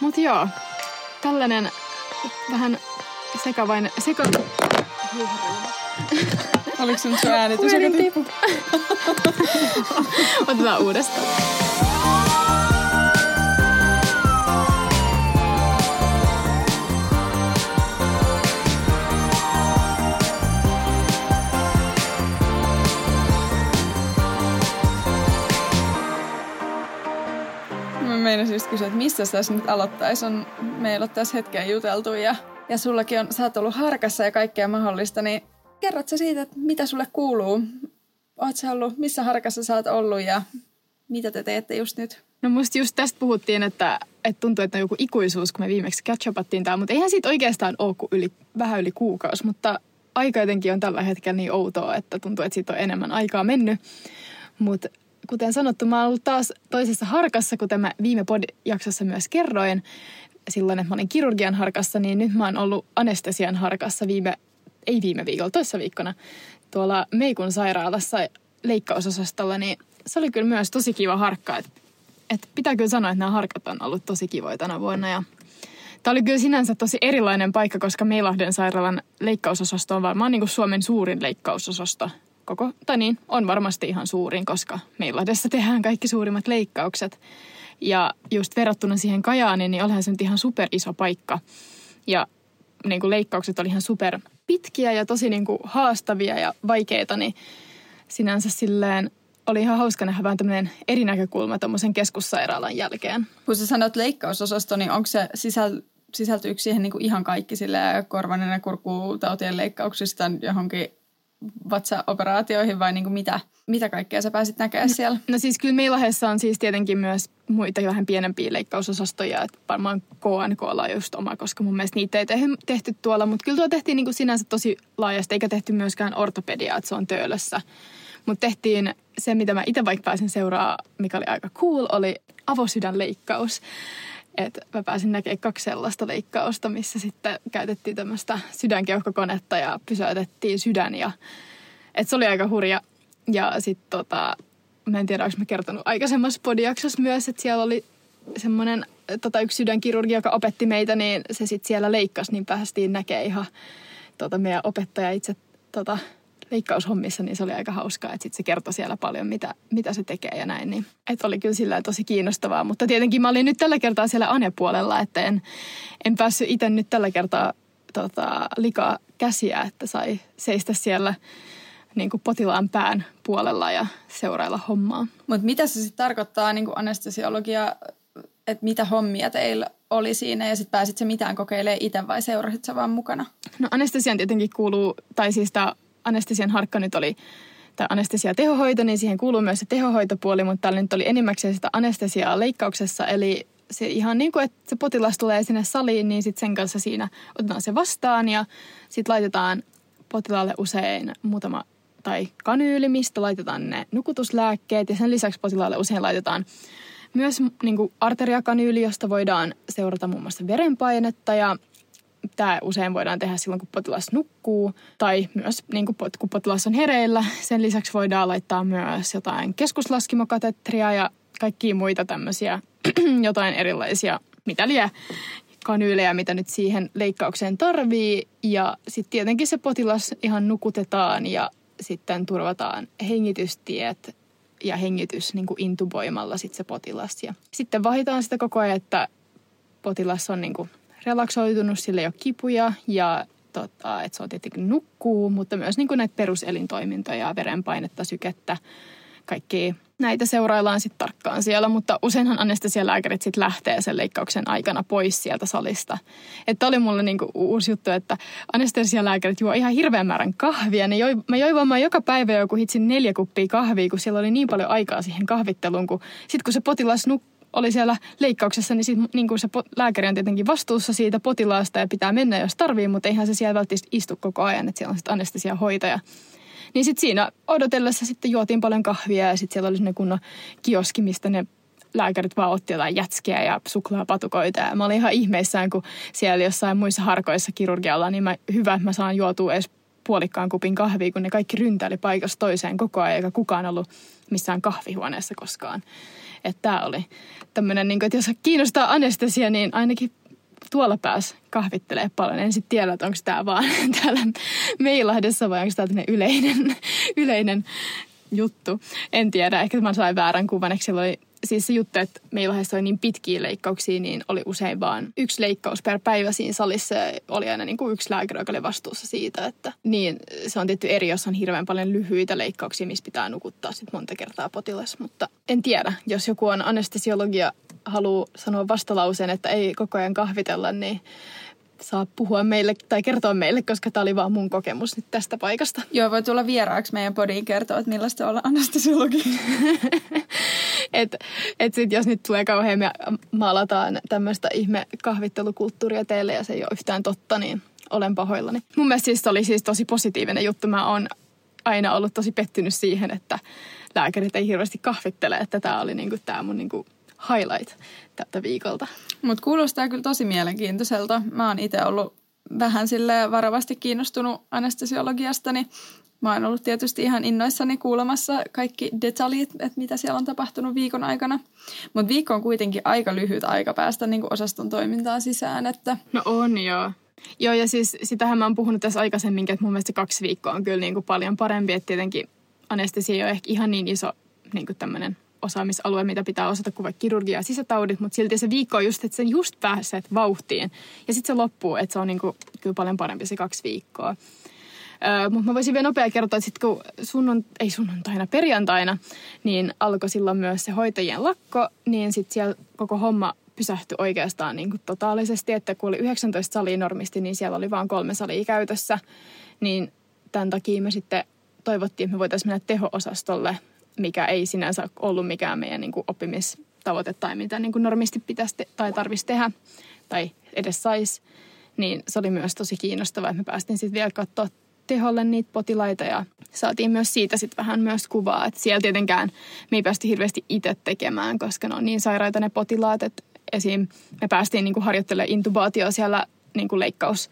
Mut joo, tällainen vähän sekavain, seka... Oliko se nyt sun äänitys, joka tippui? Otetaan uudestaan. Just kysyä, että mistä tässä nyt aloittaisi. On, meillä on tässä hetken juteltu ja, ja sullakin on, sä oot ollut harkassa ja kaikkea mahdollista, niin kerrot sä siitä, että mitä sulle kuuluu? Oot sä ollut, missä harkassa sä oot ollut ja mitä te teette just nyt? No musta just tästä puhuttiin, että, että tuntuu, että on joku ikuisuus, kun me viimeksi catch-upattiin tää, mutta eihän siitä oikeastaan ole kuin yli, vähän yli kuukausi, mutta aika jotenkin on tällä hetkellä niin outoa, että tuntuu, että siitä on enemmän aikaa mennyt. Mutta kuten sanottu, mä oon ollut taas toisessa harkassa, kuten mä viime pod-jaksossa myös kerroin, silloin, että mä olin kirurgian harkassa, niin nyt mä oon ollut anestesian harkassa viime, ei viime viikolla, toissa viikkona, tuolla Meikun sairaalassa leikkausosastolla, niin se oli kyllä myös tosi kiva harkka. Että et pitää kyllä sanoa, että nämä harkat on ollut tosi kivoja tänä vuonna. Ja Tämä oli kyllä sinänsä tosi erilainen paikka, koska Meilahden sairaalan leikkausosasto on varmaan niin kuin Suomen suurin leikkausosasto. Koko, tai niin, on varmasti ihan suurin, koska Meilahdessa tehdään kaikki suurimmat leikkaukset. Ja just verrattuna siihen Kajaaniin, niin olihan se nyt ihan super iso paikka. Ja niin kuin leikkaukset oli ihan super pitkiä ja tosi niin kuin haastavia ja vaikeita, niin sinänsä silleen oli ihan hauska nähdä vähän tämmöinen eri näkökulma tuommoisen keskussairaalan jälkeen. Kun sä sanot leikkausosasto, niin onko se sisäl, sisältyykö siihen niin kuin ihan kaikki sille korvanen ja kurkutautien leikkauksista johonkin vatsaoperaatioihin vai niin kuin mitä, mitä kaikkea sä pääsit näkemään siellä? No siis kyllä Meilahessa on siis tietenkin myös muita vähän pienempiä leikkausosastoja, että varmaan KNK on just oma, koska mun mielestä niitä ei tehty tuolla, mutta kyllä tuo tehtiin niin kuin sinänsä tosi laajasti, eikä tehty myöskään ortopediaa, että se on töölössä. Mutta tehtiin se, mitä mä itse vaikka pääsin seuraa, mikä oli aika cool, oli avosydänleikkaus. Et mä pääsin näkemään kaksi sellaista leikkausta, missä sitten käytettiin tämmöistä sydänkeuhkokonetta ja pysäytettiin sydän. Ja, et se oli aika hurja. Ja sitten tota, mä en tiedä, onko mä kertonut aikaisemmassa podiaksossa myös, että siellä oli semmoinen tota, yksi sydänkirurgi, joka opetti meitä, niin se sitten siellä leikkasi, niin päästiin näkemään ihan tota, meidän opettaja itse tota, leikkaushommissa, niin se oli aika hauskaa, että sit se kertoi siellä paljon, mitä, mitä se tekee ja näin. Niin, että oli kyllä sillä tosi kiinnostavaa, mutta tietenkin mä olin nyt tällä kertaa siellä Ane-puolella, että en, en päässyt itse nyt tällä kertaa tota, likaa käsiä, että sai seistä siellä niin kuin potilaan pään puolella ja seurailla hommaa. Mutta mitä se sitten tarkoittaa niin kuin anestesiologia, että mitä hommia teillä oli siinä ja sitten pääsit se mitään kokeilemaan itse vai seurasit sä vaan mukana? No anestesian tietenkin kuuluu, tai siis tämä anestesian harkka nyt oli tai anestesia tehohoito, niin siihen kuuluu myös se tehohoitopuoli, mutta täällä nyt oli enimmäkseen sitä anestesiaa leikkauksessa, eli se ihan niin kuin, että se potilas tulee sinne saliin, niin sitten sen kanssa siinä otetaan se vastaan ja sitten laitetaan potilaalle usein muutama tai kanyyli, mistä laitetaan ne nukutuslääkkeet. Ja sen lisäksi potilaalle usein laitetaan myös niin kuin arteriakanyyli, josta voidaan seurata muun muassa verenpainetta. Ja Tämä usein voidaan tehdä silloin, kun potilas nukkuu tai myös niin kuin, kun potilas on hereillä. Sen lisäksi voidaan laittaa myös jotain keskuslaskimokatetria ja kaikkia muita tämmöisiä jotain erilaisia, mitä liian kanyylejä, mitä nyt siihen leikkaukseen tarvii. Ja sitten tietenkin se potilas ihan nukutetaan ja sitten turvataan hengitystiet ja hengitys niin kuin intuboimalla sit se potilas. Ja sitten vahitaan sitä koko ajan, että potilas on niin kuin relaksoitunut, sillä ei ole kipuja ja tota, että se on tietenkin nukkuu, mutta myös niin kuin näitä peruselintoimintoja, verenpainetta, sykettä, kaikki näitä seuraillaan sitten tarkkaan siellä, mutta useinhan anestesialääkärit sitten lähtee sen leikkauksen aikana pois sieltä salista. Että oli mulle niinku uusi juttu, että anestesialääkärit juo ihan hirveän määrän kahvia. Ne joi, mä join vaan joka päivä joku hitsin neljä kuppia kahvia, kun siellä oli niin paljon aikaa siihen kahvitteluun, kun sitten kun se potilas nukkuu, oli siellä leikkauksessa, niin, sit, niin kuin se lääkäri on tietenkin vastuussa siitä potilaasta ja pitää mennä, jos tarvii, mutta eihän se siellä välttämättä istu koko ajan, että siellä on sitten anestesiahoitaja. Niin sitten siinä odotellessa sitten juotiin paljon kahvia ja sitten siellä oli sellainen kunnon kioski, mistä ne lääkärit vaan otti jotain jätskiä ja suklaapatukoita. Ja mä olin ihan ihmeissään, kun siellä jossain muissa harkoissa kirurgialla, niin mä, hyvä, että mä saan juotua edes puolikkaan kupin kahvia, kun ne kaikki ryntäili paikasta toiseen koko ajan, eikä kukaan ollut missään kahvihuoneessa koskaan. Että tämä oli tämmöinen, niin että jos kiinnostaa anestesia, niin ainakin tuolla pääs kahvittelee paljon. En sitten tiedä, että onko tämä vaan täällä Meilahdessa vai onko tämä yleinen, yleinen juttu. En tiedä, ehkä mä sain väärän kuvan, että oli siis se juttu, että meillä oli niin pitkiä leikkauksia, niin oli usein vaan yksi leikkaus per päivä siinä salissa. Oli aina niin kuin yksi lääkäri, joka oli vastuussa siitä, että niin se on tietty eri, jos on hirveän paljon lyhyitä leikkauksia, missä pitää nukuttaa sit monta kertaa potilas, mutta en tiedä, jos joku on anestesiologia haluaa sanoa vastalauseen, että ei koko ajan kahvitella, niin saa puhua meille tai kertoa meille, koska tämä oli vaan mun kokemus nyt tästä paikasta. Joo, voi tulla vieraaksi meidän podiin kertoa, että millaista olla anestesiologi. et, et sit jos nyt tulee kauhean ja maalataan tämmöistä ihme kahvittelukulttuuria teille ja se ei ole yhtään totta, niin olen pahoillani. Mun mielestä siis oli siis tosi positiivinen juttu. Mä oon aina ollut tosi pettynyt siihen, että lääkärit ei hirveästi kahvittele, että tämä oli niinku tää mun niinku highlight tältä viikolta. Mutta kuulostaa kyllä tosi mielenkiintoiselta. Mä oon itse ollut vähän sille varovasti kiinnostunut anestesiologiasta, niin mä oon ollut tietysti ihan innoissani kuulemassa kaikki detaljit, että mitä siellä on tapahtunut viikon aikana. Mutta viikko on kuitenkin aika lyhyt aika päästä niin kuin osaston toimintaan sisään. Että... No on joo. Joo, ja siis sitähän mä oon puhunut tässä aikaisemminkin, että mun mielestä kaksi viikkoa on kyllä niin kuin paljon parempi, että tietenkin anestesia ei ole ehkä ihan niin iso niin kuin tämmöinen osaamisalue, mitä pitää osata kuin vaikka kirurgia ja sisätaudit, mutta silti se viikko on just, että sen just pääset vauhtiin. Ja sitten se loppuu, että se on niinku, kyllä paljon parempi se kaksi viikkoa. Mutta mä voisin vielä nopea kertoa, että sitten kun sunnunt, ei sunnuntaina, perjantaina, niin alkoi silloin myös se hoitajien lakko, niin sitten siellä koko homma pysähtyi oikeastaan niin kuin totaalisesti, että kun oli 19 salia normisti, niin siellä oli vain kolme salia käytössä, niin tämän takia me sitten toivottiin, että me voitaisiin mennä teho-osastolle mikä ei sinänsä ollut mikään meidän niin kuin oppimistavoite tai mitä niin kuin normisti pitäisi te- tai tarvitsisi tehdä tai edes saisi. Niin se oli myös tosi kiinnostavaa, että me päästiin sitten vielä katsoa teholle niitä potilaita ja saatiin myös siitä sitten vähän myös kuvaa. Että siellä tietenkään me ei päästy hirveästi itse tekemään, koska ne on niin sairaita ne potilaat, että esim. me päästiin niin kuin harjoittelemaan intubaatio siellä niin kuin leikkaus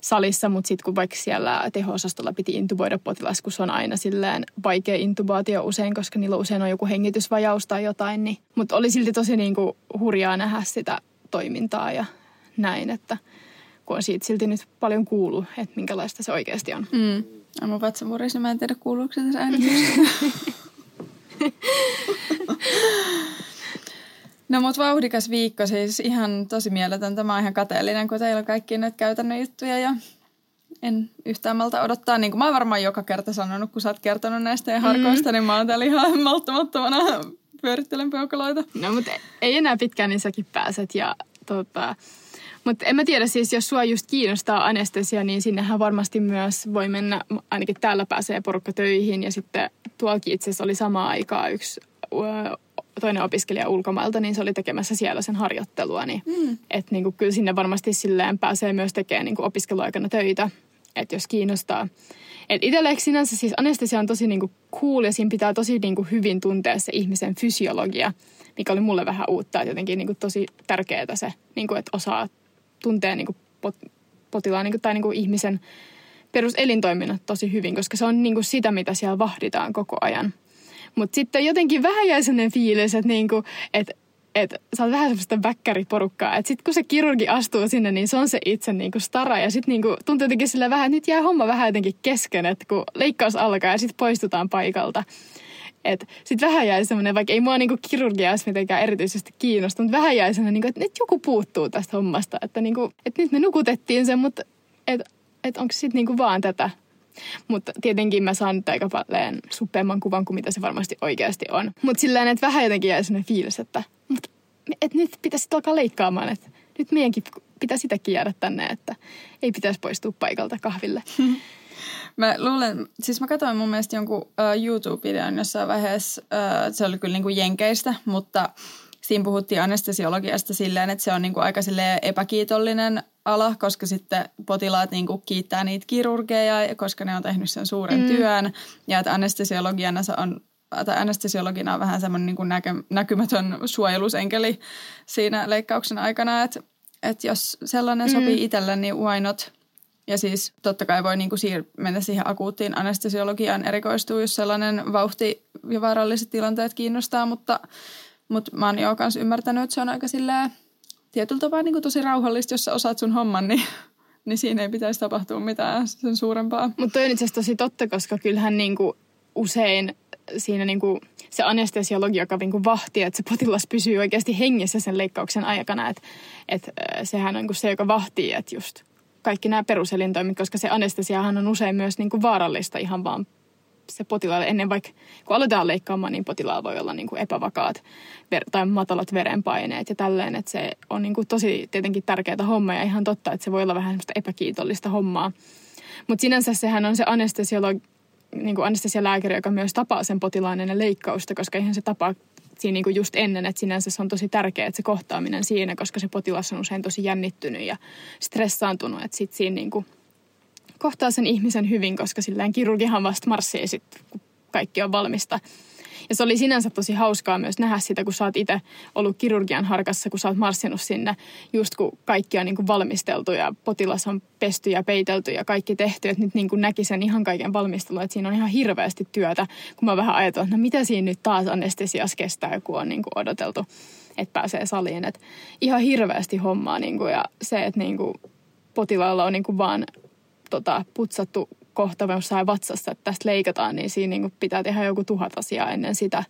salissa, mutta sitten kun vaikka siellä teho-osastolla piti intuboida potilas, kun se on aina silleen vaikea intubaatio usein, koska niillä usein on joku hengitysvajaus tai jotain, niin, mutta oli silti tosi niin kuin hurjaa nähdä sitä toimintaa ja näin, että kun on siitä silti nyt paljon kuulu, että minkälaista se oikeasti on. Mm. Mun vatsa murisi, mä en tiedä kuuluuko se tässä No mut vauhdikas viikko siis ihan tosi mieletöntä. Mä oon ihan kateellinen, kun teillä on kaikki näitä käytännön juttuja ja en yhtään malta odottaa. Niin kuin mä oon varmaan joka kerta sanonut, kun sä oot kertonut näistä ja harkoista, mm. niin mä oon täällä ihan malttamattomana pyörittelen peukaloita. No mutta ei enää pitkään, niin säkin pääset ja tota, mutta en mä tiedä, siis jos sua just kiinnostaa anestesia, niin sinnehän varmasti myös voi mennä, ainakin täällä pääsee porukka töihin ja sitten tuolkin itse asiassa oli samaan aikaa yksi toinen opiskelija ulkomailta, niin se oli tekemässä siellä sen harjoittelua. Niin, mm. Että niin kyllä sinne varmasti silleen pääsee myös tekemään niin opiskeluaikana töitä, että jos kiinnostaa. Et itselle sinänsä siis anestesia on tosi niin kuin cool ja siinä pitää tosi niin kuin hyvin tuntea se ihmisen fysiologia, mikä oli mulle vähän uutta. Että jotenkin niin kuin tosi tärkeää se, niin kuin, että osaa tuntea niin kuin pot, potilaan niin kuin, tai niin kuin ihmisen peruselintoiminnat tosi hyvin, koska se on niin kuin sitä, mitä siellä vahditaan koko ajan – mutta sitten jotenkin vähän jäi sellainen fiilis, että niinku, et, et, sä oot vähän semmoista väkkäriporukkaa. Että sitten kun se kirurgi astuu sinne, niin se on se itse niinku stara. Ja sitten niinku, tuntuu jotenkin sillä vähän, että nyt jää homma vähän jotenkin kesken, että kun leikkaus alkaa ja sitten poistutaan paikalta. Sitten vähän jäi semmoinen, vaikka ei mua niinku kirurgia olisi mitenkään erityisesti kiinnostunut, vähän jäi semmoinen, niinku, että nyt joku puuttuu tästä hommasta. Että niinku, et nyt me nukutettiin sen, mutta että et onko sitten niinku vaan tätä mutta tietenkin mä saan nyt aika paljon suppeamman kuvan kuin mitä se varmasti oikeasti on. Mutta sillä että vähän jotenkin jäi sellainen fiilis, että, mutta, et nyt pitäisi alkaa leikkaamaan, että nyt meidänkin pitäisi sitäkin jäädä tänne, että ei pitäisi poistua paikalta kahville. Mä luulen, siis mä katsoin mun mielestä jonkun uh, YouTube-videon jossain vaiheessa, uh, se oli kyllä niinku jenkeistä, mutta siinä puhuttiin anestesiologiasta silleen, että se on niinku aika epäkiitollinen ala, koska sitten potilaat niin kuin kiittää niitä kirurgeja, koska ne on tehnyt sen suuren mm. työn. Ja että anestesiologiana on tai anestesiologina on vähän semmoinen niin kuin näky, näkymätön suojelusenkeli siinä leikkauksen aikana, että, että jos sellainen mm. sopii itselle, niin why not? Ja siis totta kai voi niin kuin siir- mennä siihen akuuttiin anestesiologiaan erikoistuu, jos sellainen vauhti ja vaaralliset tilanteet kiinnostaa, mutta, mutta mä oon jo kanssa ymmärtänyt, että se on aika silleen tietyllä tapaa niin tosi rauhallista, jos sä osaat sun homman, niin, niin siinä ei pitäisi tapahtua mitään sen suurempaa. Mutta on itse asiassa tosi totta, koska kyllähän niin kuin usein siinä niin kuin se anestesiologi, joka niin kuin vahtii, että se potilas pysyy oikeasti hengissä sen leikkauksen aikana. Että, että sehän on niin se, joka vahtii, että just kaikki nämä peruselintoimet, koska se anestesiahan on usein myös niin kuin vaarallista ihan vaan se potilaalle ennen vaikka, kun aletaan leikkaamaan, niin potilaalla voi olla niin kuin epävakaat ver- tai matalat verenpaineet ja tälleen, että se on niin kuin tosi tietenkin tärkeää hommaa ja ihan totta, että se voi olla vähän semmoista epäkiitollista hommaa. Mutta sinänsä sehän on se anestesiologi, niin kuin anestesialääkäri, joka myös tapaa sen potilaan ennen leikkausta, koska ihan se tapaa siinä niin kuin just ennen, että sinänsä se on tosi tärkeää, että se kohtaaminen siinä, koska se potilas on usein tosi jännittynyt ja stressaantunut, että sitten siinä niin kuin kohtaa sen ihmisen hyvin, koska silleen kirurgihan vasta marssii sitten, kun kaikki on valmista. Ja se oli sinänsä tosi hauskaa myös nähdä sitä, kun sä oot itse ollut kirurgian harkassa, kun sä oot marssinut sinne, just kun kaikki on niin kuin valmisteltu ja potilas on pesty ja peitelty ja kaikki tehty, että nyt niin kuin näki sen ihan kaiken valmistelun, että siinä on ihan hirveästi työtä, kun mä vähän ajatellut, että no mitä siinä nyt taas anestesias kestää, kun on niin kuin odoteltu, että pääsee saliin. Että ihan hirveästi hommaa niin kuin, ja se, että niin kuin potilaalla on niin kuin vaan tota, putsattu kohta jossain vatsassa, että tästä leikataan, niin siinä niin kuin pitää tehdä joku tuhat asiaa ennen sitä.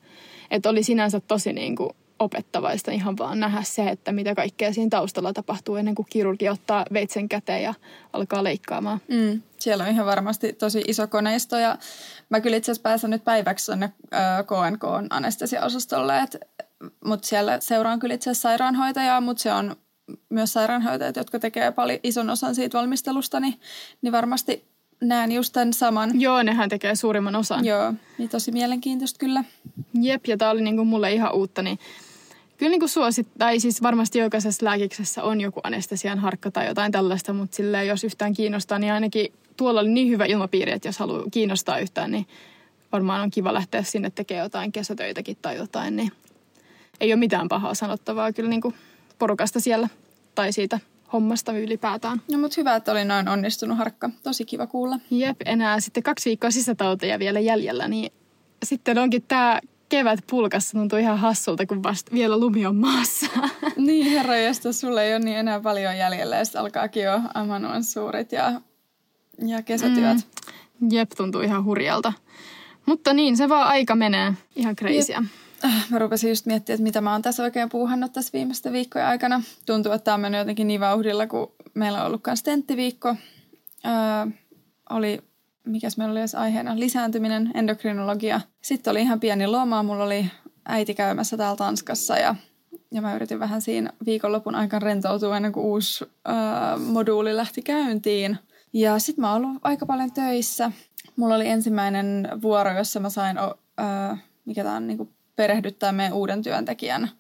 Että oli sinänsä tosi niin kuin opettavaista ihan vaan nähdä se, että mitä kaikkea siinä taustalla tapahtuu ennen kuin kirurgi ottaa veitsen käteen ja alkaa leikkaamaan. Mm, siellä on ihan varmasti tosi iso koneisto ja mä kyllä itse asiassa pääsen nyt päiväksi sinne KNK anestesiaosastolle, mutta siellä seuraan kyllä itse asiassa sairaanhoitajaa, mutta se on myös sairaanhoitajat, jotka tekee paljon ison osan siitä valmistelusta, niin, niin varmasti näen just tämän saman. Joo, nehän tekee suurimman osan. Joo, niin tosi mielenkiintoista kyllä. Jep, ja tämä oli niinku mulle ihan uutta, niin kyllä niinku suosit, tai siis varmasti jokaisessa lääkiksessä on joku anestesian harkka tai jotain tällaista, mutta silleen, jos yhtään kiinnostaa, niin ainakin tuolla oli niin hyvä ilmapiiri, että jos haluaa kiinnostaa yhtään, niin varmaan on kiva lähteä sinne tekemään jotain kesätöitäkin tai jotain, niin ei ole mitään pahaa sanottavaa kyllä niinku porukasta siellä tai siitä hommasta ylipäätään. No mutta hyvä, että oli noin onnistunut harkka. Tosi kiva kuulla. Jep, enää sitten kaksi viikkoa sisätauteja vielä jäljellä, niin sitten onkin tämä kevät pulkassa tuntuu ihan hassulta, kun vasta vielä lumi on maassa. Niin, herra josta sulle ei ole niin enää paljon jäljellä ja sitten alkaakin jo suurit ja, ja kesätyöt. Mm. Jep, tuntuu ihan hurjalta. Mutta niin, se vaan aika menee. Ihan kreisiä. Äh, mä rupesin just miettimään, että mitä mä oon tässä oikein puuhannut tässä viimeisten viikkojen aikana. Tuntuu, että tämä on mennyt jotenkin niin vauhdilla, kun meillä on ollut myös tenttiviikko. Öö, oli, mikäs meillä oli edes aiheena, lisääntyminen, endokrinologia. Sitten oli ihan pieni loma, mulla oli äiti käymässä täällä Tanskassa ja, ja mä yritin vähän siinä viikonlopun aikana rentoutua ennen kuin uusi öö, moduuli lähti käyntiin. Ja sitten mä oon ollut aika paljon töissä. Mulla oli ensimmäinen vuoro, jossa mä sain, öö, mikä tämä on, niin kuin perehdyttää meidän uuden työntekijän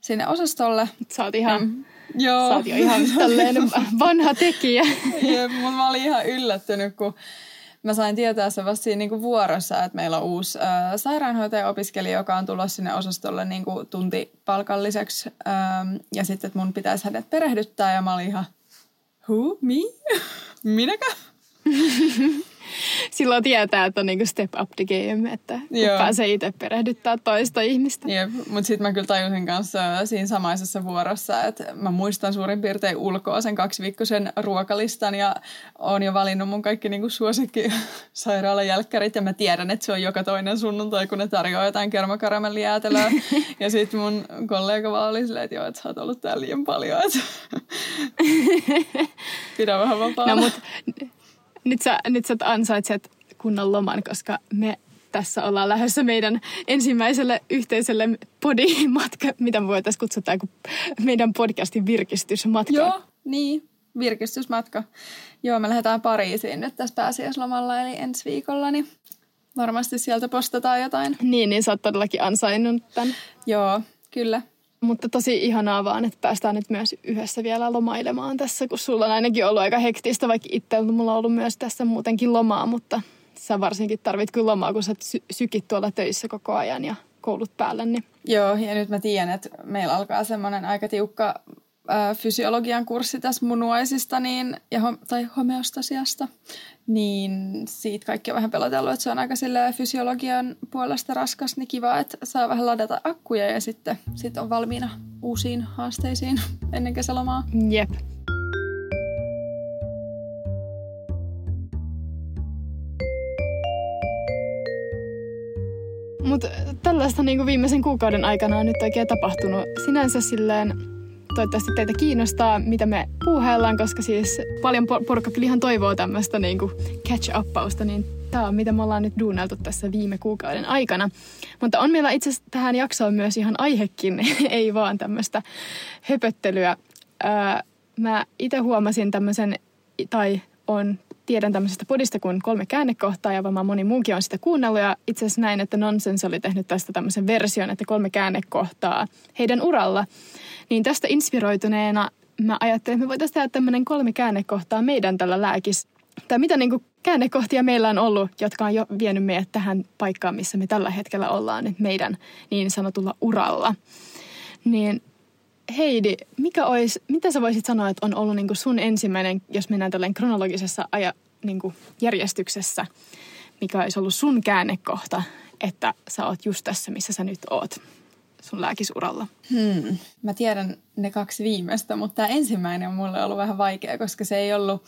sinne osastolle. Sä oot ihan, mm. Joo. Sä oot jo ihan tälleen vanha tekijä. Jep, mä olin ihan yllättynyt, kun mä sain tietää se vasta siinä niin vuorossa, että meillä on uusi äh, sairaanhoitaja-opiskelija, joka on tulossa sinne osastolle niin kuin tuntipalkalliseksi. Ähm, ja sitten, että mun pitäisi hänet perehdyttää ja mä olin ihan, who, me? Minäkö? Silloin tietää, että on niinku step up the game, että Joo. pääsee itse perehdyttää toista ihmistä. Jep, mutta sitten mä kyllä tajusin kanssa siinä samaisessa vuorossa, että mä muistan suurin piirtein ulkoa sen kaksiviikkoisen ruokalistan ja oon jo valinnut mun kaikki niinku suosikki sairaalajälkkärit ja mä tiedän, että se on joka toinen sunnuntai, kun ne tarjoaa jotain kermakaramellijäätelöä. ja sitten mun kollega vaan oli silleen, että joo, että sä oot ollut täällä liian paljon, että pidä vähän vapaana. No, mut nyt sä, nyt sä ansaitset kunnon loman, koska me tässä ollaan lähdössä meidän ensimmäiselle yhteiselle podimatka, mitä me voitaisiin kutsua kuin meidän podcastin virkistysmatka. Joo, niin, virkistysmatka. Joo, me lähdetään Pariisiin nyt tässä pääsiäislomalla, eli ensi viikolla, niin varmasti sieltä postataan jotain. Niin, niin sä oot todellakin ansainnut tämän. Joo, kyllä. Mutta tosi ihanaa vaan, että päästään nyt myös yhdessä vielä lomailemaan tässä, kun sulla on ainakin ollut aika hektistä, vaikka itse mulla on ollut myös tässä muutenkin lomaa, mutta sä varsinkin tarvit kyllä lomaa, kun sä sy- sykit tuolla töissä koko ajan ja koulut päällä. Niin. Joo, ja nyt mä tiedän, että meillä alkaa semmoinen aika tiukka fysiologian kurssi tässä munuaisista niin, ja, tai homeostasiasta, niin siitä kaikki on vähän pelotellut, että se on aika fysiologian puolesta raskas, niin kiva, että saa vähän ladata akkuja ja sitten sit on valmiina uusiin haasteisiin ennen kesälomaa. Jep. Mutta tällaista niin kuin viimeisen kuukauden aikana on nyt oikein tapahtunut. Sinänsä silleen toivottavasti teitä kiinnostaa, mitä me puuhaillaan, koska siis paljon porukka kyllä ihan toivoo tämmöistä niin catch-uppausta, niin tämä on mitä me ollaan nyt duuneltu tässä viime kuukauden aikana. Mutta on meillä itse asiassa tähän jaksoon myös ihan aihekin, ei vaan tämmöistä höpöttelyä. Öö, mä itse huomasin tämmöisen, tai on tiedän tämmöisestä podista kuin kolme käännekohtaa ja varmaan moni muukin on sitä kuunnellut. Ja itse asiassa näin, että Nonsense oli tehnyt tästä tämmöisen version, että kolme käännekohtaa heidän uralla. Niin tästä inspiroituneena mä ajattelin, että me voitaisiin tehdä tämmöinen kolme käännekohtaa meidän tällä lääkis. Tai mitä niin kuin käännekohtia meillä on ollut, jotka on jo vienyt meidät tähän paikkaan, missä me tällä hetkellä ollaan nyt meidän niin sanotulla uralla. Niin Heidi, mikä olisi, mitä sä voisit sanoa, että on ollut niin sun ensimmäinen, jos mennään tällainen kronologisessa aja, niin järjestyksessä, mikä olisi ollut sun käännekohta, että sä oot just tässä, missä sä nyt oot sun lääkisuralla? Hmm. Mä tiedän ne kaksi viimeistä, mutta tämä ensimmäinen on mulle ollut vähän vaikea, koska se ei ollut,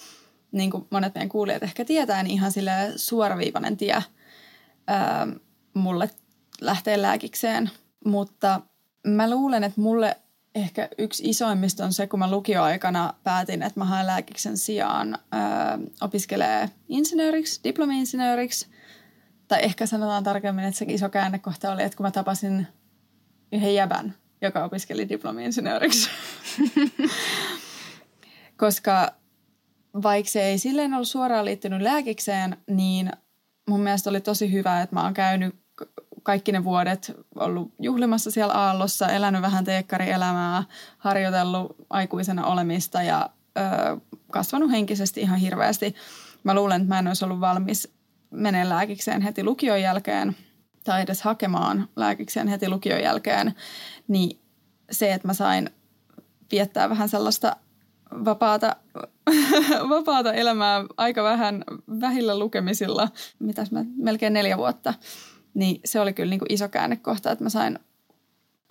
niin kuin monet meidän kuulijat ehkä tietää, niin ihan sille suoraviivainen tie ää, mulle lähteä lääkikseen. Mutta mä luulen, että mulle ehkä yksi isoimmista on se, kun mä lukioaikana päätin, että mä haen lääkiksen sijaan öö, opiskelee insinööriksi, diplomi-insinööriksi. Tai ehkä sanotaan tarkemmin, että se iso käännekohta oli, että kun mä tapasin yhden jäbän, joka opiskeli diplomi-insinööriksi. Koska vaikka se ei silleen ollut suoraan liittynyt lääkikseen, niin mun mielestä oli tosi hyvä, että mä oon käynyt kaikki ne vuodet ollut juhlimassa siellä Aallossa, elänyt vähän teekkarielämää, harjoitellut aikuisena olemista ja ö, kasvanut henkisesti ihan hirveästi. Mä luulen, että mä en olisi ollut valmis menen lääkikseen heti lukion jälkeen tai edes hakemaan lääkikseen heti lukion jälkeen, niin se, että mä sain viettää vähän sellaista vapaata, vapaata elämää aika vähän vähillä lukemisilla, mitäs mä, melkein neljä vuotta – niin se oli kyllä niin kuin iso käännekohta, että mä sain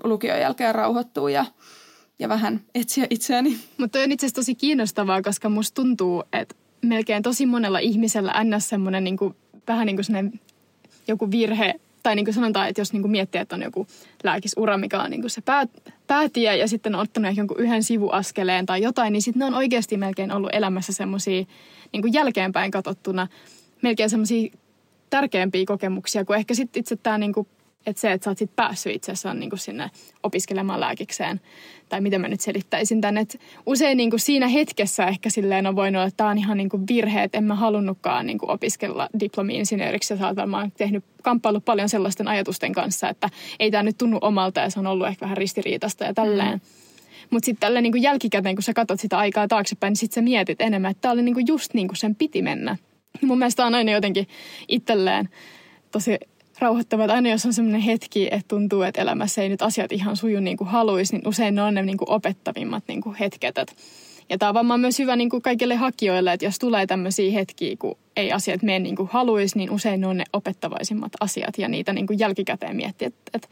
lukion jälkeen rauhoittua ja, ja vähän etsiä itseäni. Mutta on itse asiassa tosi kiinnostavaa, koska musta tuntuu, että melkein tosi monella ihmisellä ns. semmoinen niin vähän niin kuin joku virhe, tai niin kuin sanotaan, että jos niin kuin miettii, että on joku lääkisura, mikä on niin kuin se pää, päätie ja sitten on ottanut jonkun yhden sivuaskeleen tai jotain, niin sitten ne on oikeasti melkein ollut elämässä semmoisia niin jälkeenpäin katsottuna melkein semmoisia tärkeämpiä kokemuksia kuin ehkä sitten itse tämä niinku, että se, että sä oot sit päässyt itse asiassa niinku sinne opiskelemaan lääkikseen. Tai miten mä nyt selittäisin tämän, että usein niinku siinä hetkessä ehkä silleen on voinut olla, että tämä on ihan niinku virhe, että en mä halunnutkaan niinku opiskella diplomi-insinööriksi. Ja sä oot varmaan tehnyt, kamppailut paljon sellaisten ajatusten kanssa, että ei tämä nyt tunnu omalta ja se on ollut ehkä vähän ristiriitasta ja tälleen. Mm. Mutta sitten tällä niinku jälkikäteen, kun sä katsot sitä aikaa taaksepäin, niin sitten sä mietit enemmän, että tämä oli niinku just niin kuin sen piti mennä. Mun mielestä on aina jotenkin itselleen tosi rauhoittavaa, että aina jos on sellainen hetki, että tuntuu, että elämässä ei nyt asiat ihan suju niin kuin haluaisi, niin usein ne on ne niin kuin opettavimmat niin kuin hetket. Ja tämä on varmaan myös hyvä niin kuin kaikille hakijoille, että jos tulee tämmöisiä hetkiä, kun ei asiat mene niin kuin haluaisi, niin usein ne on ne opettavaisimmat asiat ja niitä niin kuin jälkikäteen miettiä, että, että,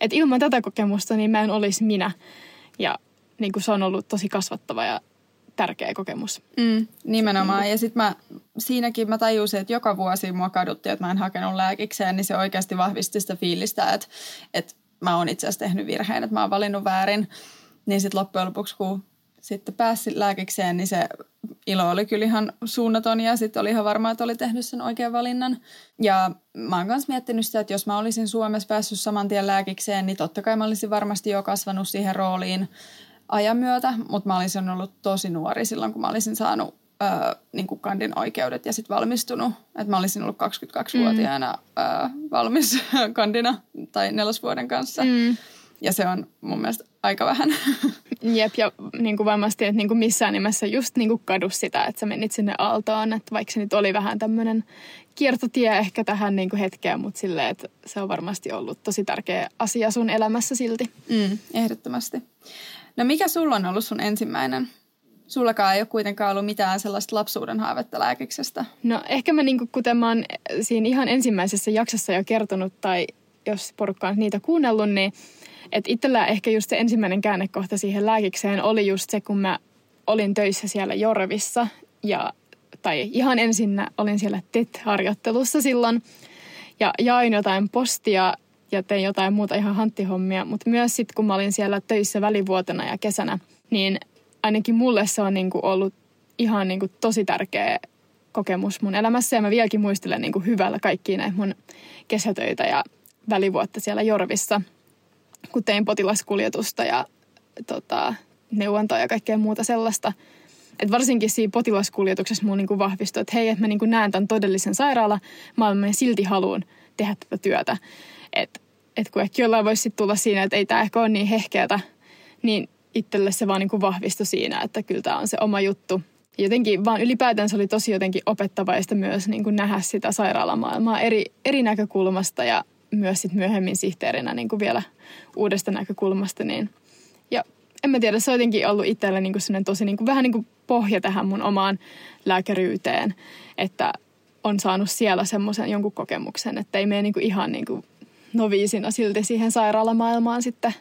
että ilman tätä kokemusta niin mä en olisi minä. Ja niin kuin se on ollut tosi kasvattava ja tärkeä kokemus. Mm, nimenomaan. Ja sitten mä, siinäkin mä tajusin, että joka vuosi mua kaduttiin, että mä en hakenut lääkikseen, niin se oikeasti vahvisti sitä fiilistä, että, että mä oon itse asiassa tehnyt virheen, että mä oon valinnut väärin. Niin sitten loppujen lopuksi, kun sitten pääsi lääkikseen, niin se ilo oli kyllä ihan suunnaton ja sitten oli ihan varma, että oli tehnyt sen oikean valinnan. Ja mä oon myös miettinyt sitä, että jos mä olisin Suomessa päässyt saman tien lääkikseen, niin totta kai mä olisin varmasti jo kasvanut siihen rooliin ajan myötä, mutta mä olisin ollut tosi nuori silloin, kun mä olisin saanut öö, niin kuin kandin oikeudet ja sitten valmistunut. Että mä olisin ollut 22-vuotiaana mm. öö, valmis kandina tai nelosvuoden kanssa. Mm. Ja se on mun mielestä aika vähän. Jep, ja niin kuin varmasti, että niin kuin missään nimessä just niin kuin kadu sitä, että sä menit sinne aaltoon. Että vaikka se nyt oli vähän tämmöinen kiertotie ehkä tähän niin kuin hetkeen, mutta silleen, että se on varmasti ollut tosi tärkeä asia sun elämässä silti. Mm, ehdottomasti. No mikä sulla on ollut sun ensimmäinen? Sullakaan ei ole kuitenkaan ollut mitään sellaista lapsuuden haavetta lääkiksestä. No ehkä mä niin kuten mä oon siinä ihan ensimmäisessä jaksossa jo kertonut, tai jos porukka on niitä kuunnellut, niin että itsellä ehkä just se ensimmäinen käännekohta siihen lääkikseen oli just se, kun mä olin töissä siellä Jorvissa ja tai ihan ensin olin siellä TET-harjoittelussa silloin ja jain jotain postia ja tein jotain muuta ihan hanttihommia, mutta myös sitten kun mä olin siellä töissä välivuotena ja kesänä, niin ainakin mulle se on niinku ollut ihan niinku tosi tärkeä kokemus mun elämässä ja mä vieläkin muistelen niinku hyvällä kaikkia näitä mun kesätöitä ja välivuotta siellä Jorvissa, kun tein potilaskuljetusta ja tota, neuvontaa ja kaikkea muuta sellaista. Et varsinkin siinä potilaskuljetuksessa mun niinku vahvistui, että hei, että mä niinku näen tämän todellisen sairaala ja silti haluan tehdä tätä työtä. Että et kun ehkä jollain voisi tulla siinä, että ei tämä ehkä ole niin hehkeätä, niin itselle se vaan niinku vahvistui siinä, että kyllä tämä on se oma juttu. Jotenkin vaan ylipäätään se oli tosi jotenkin opettavaista myös niin kuin nähdä sitä sairaalamaailmaa eri, eri näkökulmasta ja myös sit myöhemmin sihteerinä niin kuin vielä uudesta näkökulmasta. Niin. Ja en mä tiedä, se on jotenkin ollut itselle niin kuin tosi niin kuin, vähän niin kuin pohja tähän mun omaan lääkäryyteen, että on saanut siellä semmoisen jonkun kokemuksen, että ei mene niin kuin ihan niin kuin noviisina silti siihen sairaalamaailmaan sitten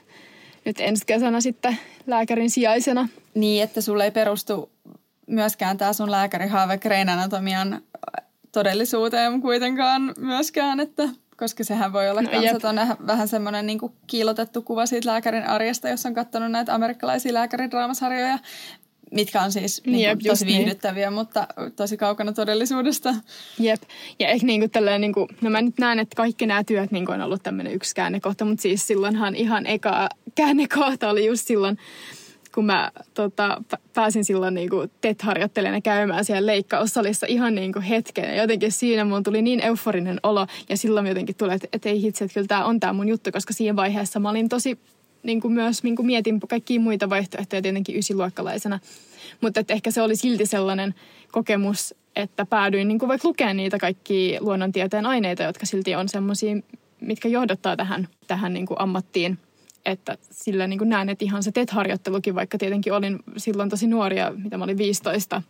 nyt ensi kesänä sitten lääkärin sijaisena. Niin, että sulle ei perustu myöskään tämä sun lääkärihaave Grain Anatomian todellisuuteen kuitenkaan myöskään, että koska sehän voi olla no, kans, vähän semmoinen niin kiilotettu kuva siitä lääkärin arjesta, jos on katsonut näitä amerikkalaisia lääkäridraamasarjoja, mitkä on siis niin Jep, tosi niin. viihdyttäviä, niin. mutta tosi kaukana todellisuudesta. Jep, ja ehkä niin kuin tälleen, niin kuin, no mä nyt näen, että kaikki nämä työt niin kuin on ollut tämmöinen yksi käännekohta, mutta siis silloinhan ihan eka käännekohta oli just silloin, kun mä tota, pääsin silloin niin kuin TET-harjoittelijana käymään siellä leikkaussalissa ihan niin kuin hetken. Ja jotenkin siinä mun tuli niin euforinen olo ja silloin jotenkin tuli, että, että ei hitse, että kyllä tämä on tämä mun juttu, koska siinä vaiheessa mä olin tosi niin kuin myös niin kuin mietin kaikkia muita vaihtoehtoja tietenkin ysiluokkalaisena. Mutta että ehkä se oli silti sellainen kokemus, että päädyin niin kuin vaikka lukemaan niitä kaikkia luonnontieteen aineita, jotka silti on semmoisia, mitkä johdattaa tähän, tähän niin kuin ammattiin – että sillä niin kuin näen, että ihan se TET-harjoittelukin, vaikka tietenkin olin silloin tosi nuoria, mitä mä olin 15,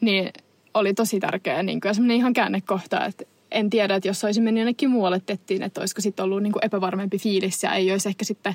niin oli tosi tärkeä niin kuin, ja semmoinen ihan käännekohta, että en tiedä, että jos olisi mennyt jonnekin muualle tettiin, että olisiko sitten ollut niin kuin epävarmempi fiilis ja ei olisi ehkä sitten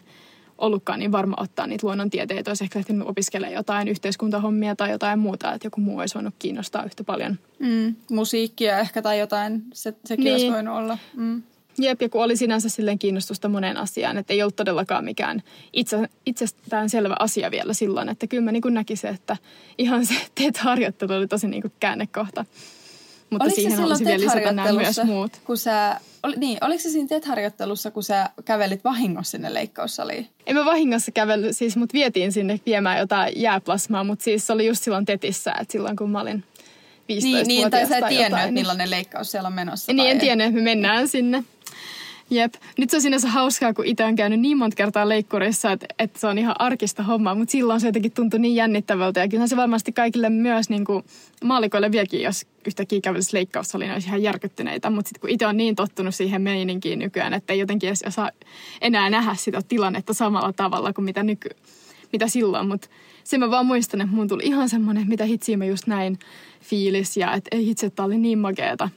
ollutkaan niin varma ottaa niitä luonnontieteitä, olisi ehkä lähtenyt opiskelemaan jotain yhteiskuntahommia tai jotain muuta, että joku muu olisi voinut kiinnostaa yhtä paljon. Mm, musiikkia ehkä tai jotain, se, sekin niin. olisi voinut olla. Mm. Jep, ja kun oli sinänsä silleen kiinnostusta moneen asiaan, että ei ollut todellakaan mikään itse, itsestään selvä asia vielä silloin, että kyllä mä niin näkisin, että ihan se TET-harjoittelu oli tosi niin kuin käännekohta. Mutta oliko siihen halusin vielä lisätä nämä myös muut. Kun sä, oli, niin, oliko se siinä TET-harjoittelussa, kun sä kävelit vahingossa sinne leikkaussaliin? En mä vahingossa kävellyt, siis mut vietiin sinne viemään jotain jääplasmaa, mutta siis se oli just silloin TETissä, että silloin kun mä olin 15 Niin, niin tai sä et tiennyt, että niin- millainen leikkaus siellä on menossa. Niin, en tiennyt, että me mennään sinne. Jep. Nyt se on sinänsä hauskaa, kun itse on käynyt niin monta kertaa leikkurissa, että, että se on ihan arkista hommaa, mutta silloin se jotenkin tuntui niin jännittävältä. Ja kyllä se varmasti kaikille myös niin kuin maalikoille vieläkin, jos yhtäkkiä kävelisi leikkaus, oli olisi ihan järkyttyneitä. Mutta sitten kun itse on niin tottunut siihen meininkiin nykyään, että ei jotenkin edes osaa enää nähdä sitä tilannetta samalla tavalla kuin mitä, nyky, mitä silloin. Mutta se mä vaan muistan, että mun tuli ihan semmoinen, mitä hitsiä mä just näin fiilis ja että ei hitse, että oli niin makeeta.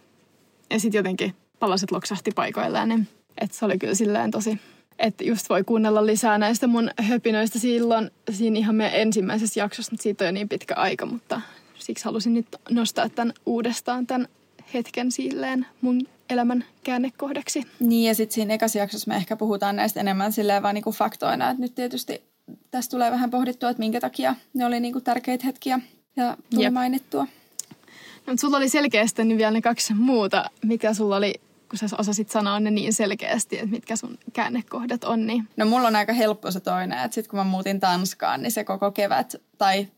Ja sitten jotenkin palaset loksahti paikoilleen, niin että se oli kyllä silleen tosi, että just voi kuunnella lisää näistä mun höpinöistä silloin siinä ihan meidän ensimmäisessä jaksossa, mutta siitä on jo niin pitkä aika, mutta siksi halusin nyt nostaa tämän uudestaan tämän hetken silleen mun elämän käännekohdaksi. Niin ja sitten siinä ekassa jaksossa me ehkä puhutaan näistä enemmän silleen vaan niinku faktoina, että nyt tietysti tässä tulee vähän pohdittua, että minkä takia ne oli niinku tärkeitä hetkiä ja tuli Jep. mainittua. No, mutta sulla oli selkeästi niin vielä ne kaksi muuta, mikä sulla oli kun sä osasit sanoa ne niin selkeästi, että mitkä sun käännekohdat on. Niin. No mulla on aika helppo se toinen, että sitten kun mä muutin Tanskaan, niin se koko kevät, tai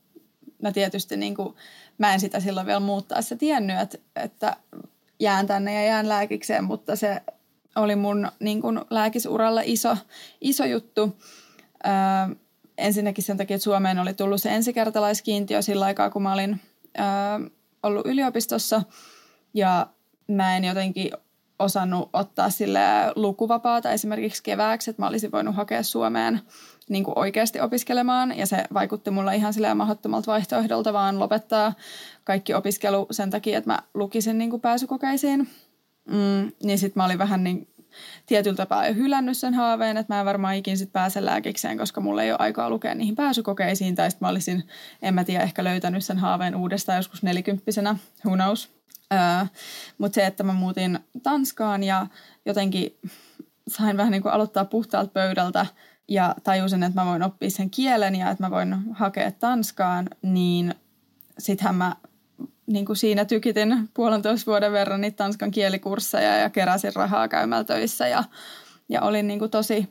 no tietysti niin kuin, mä en sitä silloin vielä muuttaessa tiennyt, että, että jään tänne ja jään lääkikseen, mutta se oli mun niin kuin, lääkisuralla iso, iso juttu. Öö, ensinnäkin sen takia, että Suomeen oli tullut se ensikertalaiskiintiö sillä aikaa, kun mä olin öö, ollut yliopistossa. Ja mä en jotenkin osannut ottaa sille lukuvapaata esimerkiksi kevääksi, että mä olisin voinut hakea Suomeen niin kuin oikeasti opiskelemaan ja se vaikutti mulla ihan silleen mahdottomalta vaihtoehdolta vaan lopettaa kaikki opiskelu sen takia, että mä lukisin niin kuin pääsykokeisiin. Mm, niin sitten mä olin vähän niin tietyllä tapaa jo hylännyt sen haaveen, että mä en varmaan ikin sit pääse lääkikseen, koska mulla ei ole aikaa lukea niihin pääsykokeisiin. Tai sitten mä olisin, en mä tiedä, ehkä löytänyt sen haaveen uudestaan joskus nelikymppisenä, who knows. Mutta se, että mä muutin Tanskaan ja jotenkin sain vähän niin kuin aloittaa puhtaalta pöydältä ja tajusin, että mä voin oppia sen kielen ja että mä voin hakea Tanskaan, niin sittenhän mä niin kuin siinä tykitin puolentoista vuoden verran niitä tanskan kielikursseja ja keräsin rahaa käymällä töissä ja, ja olin niin kuin tosi,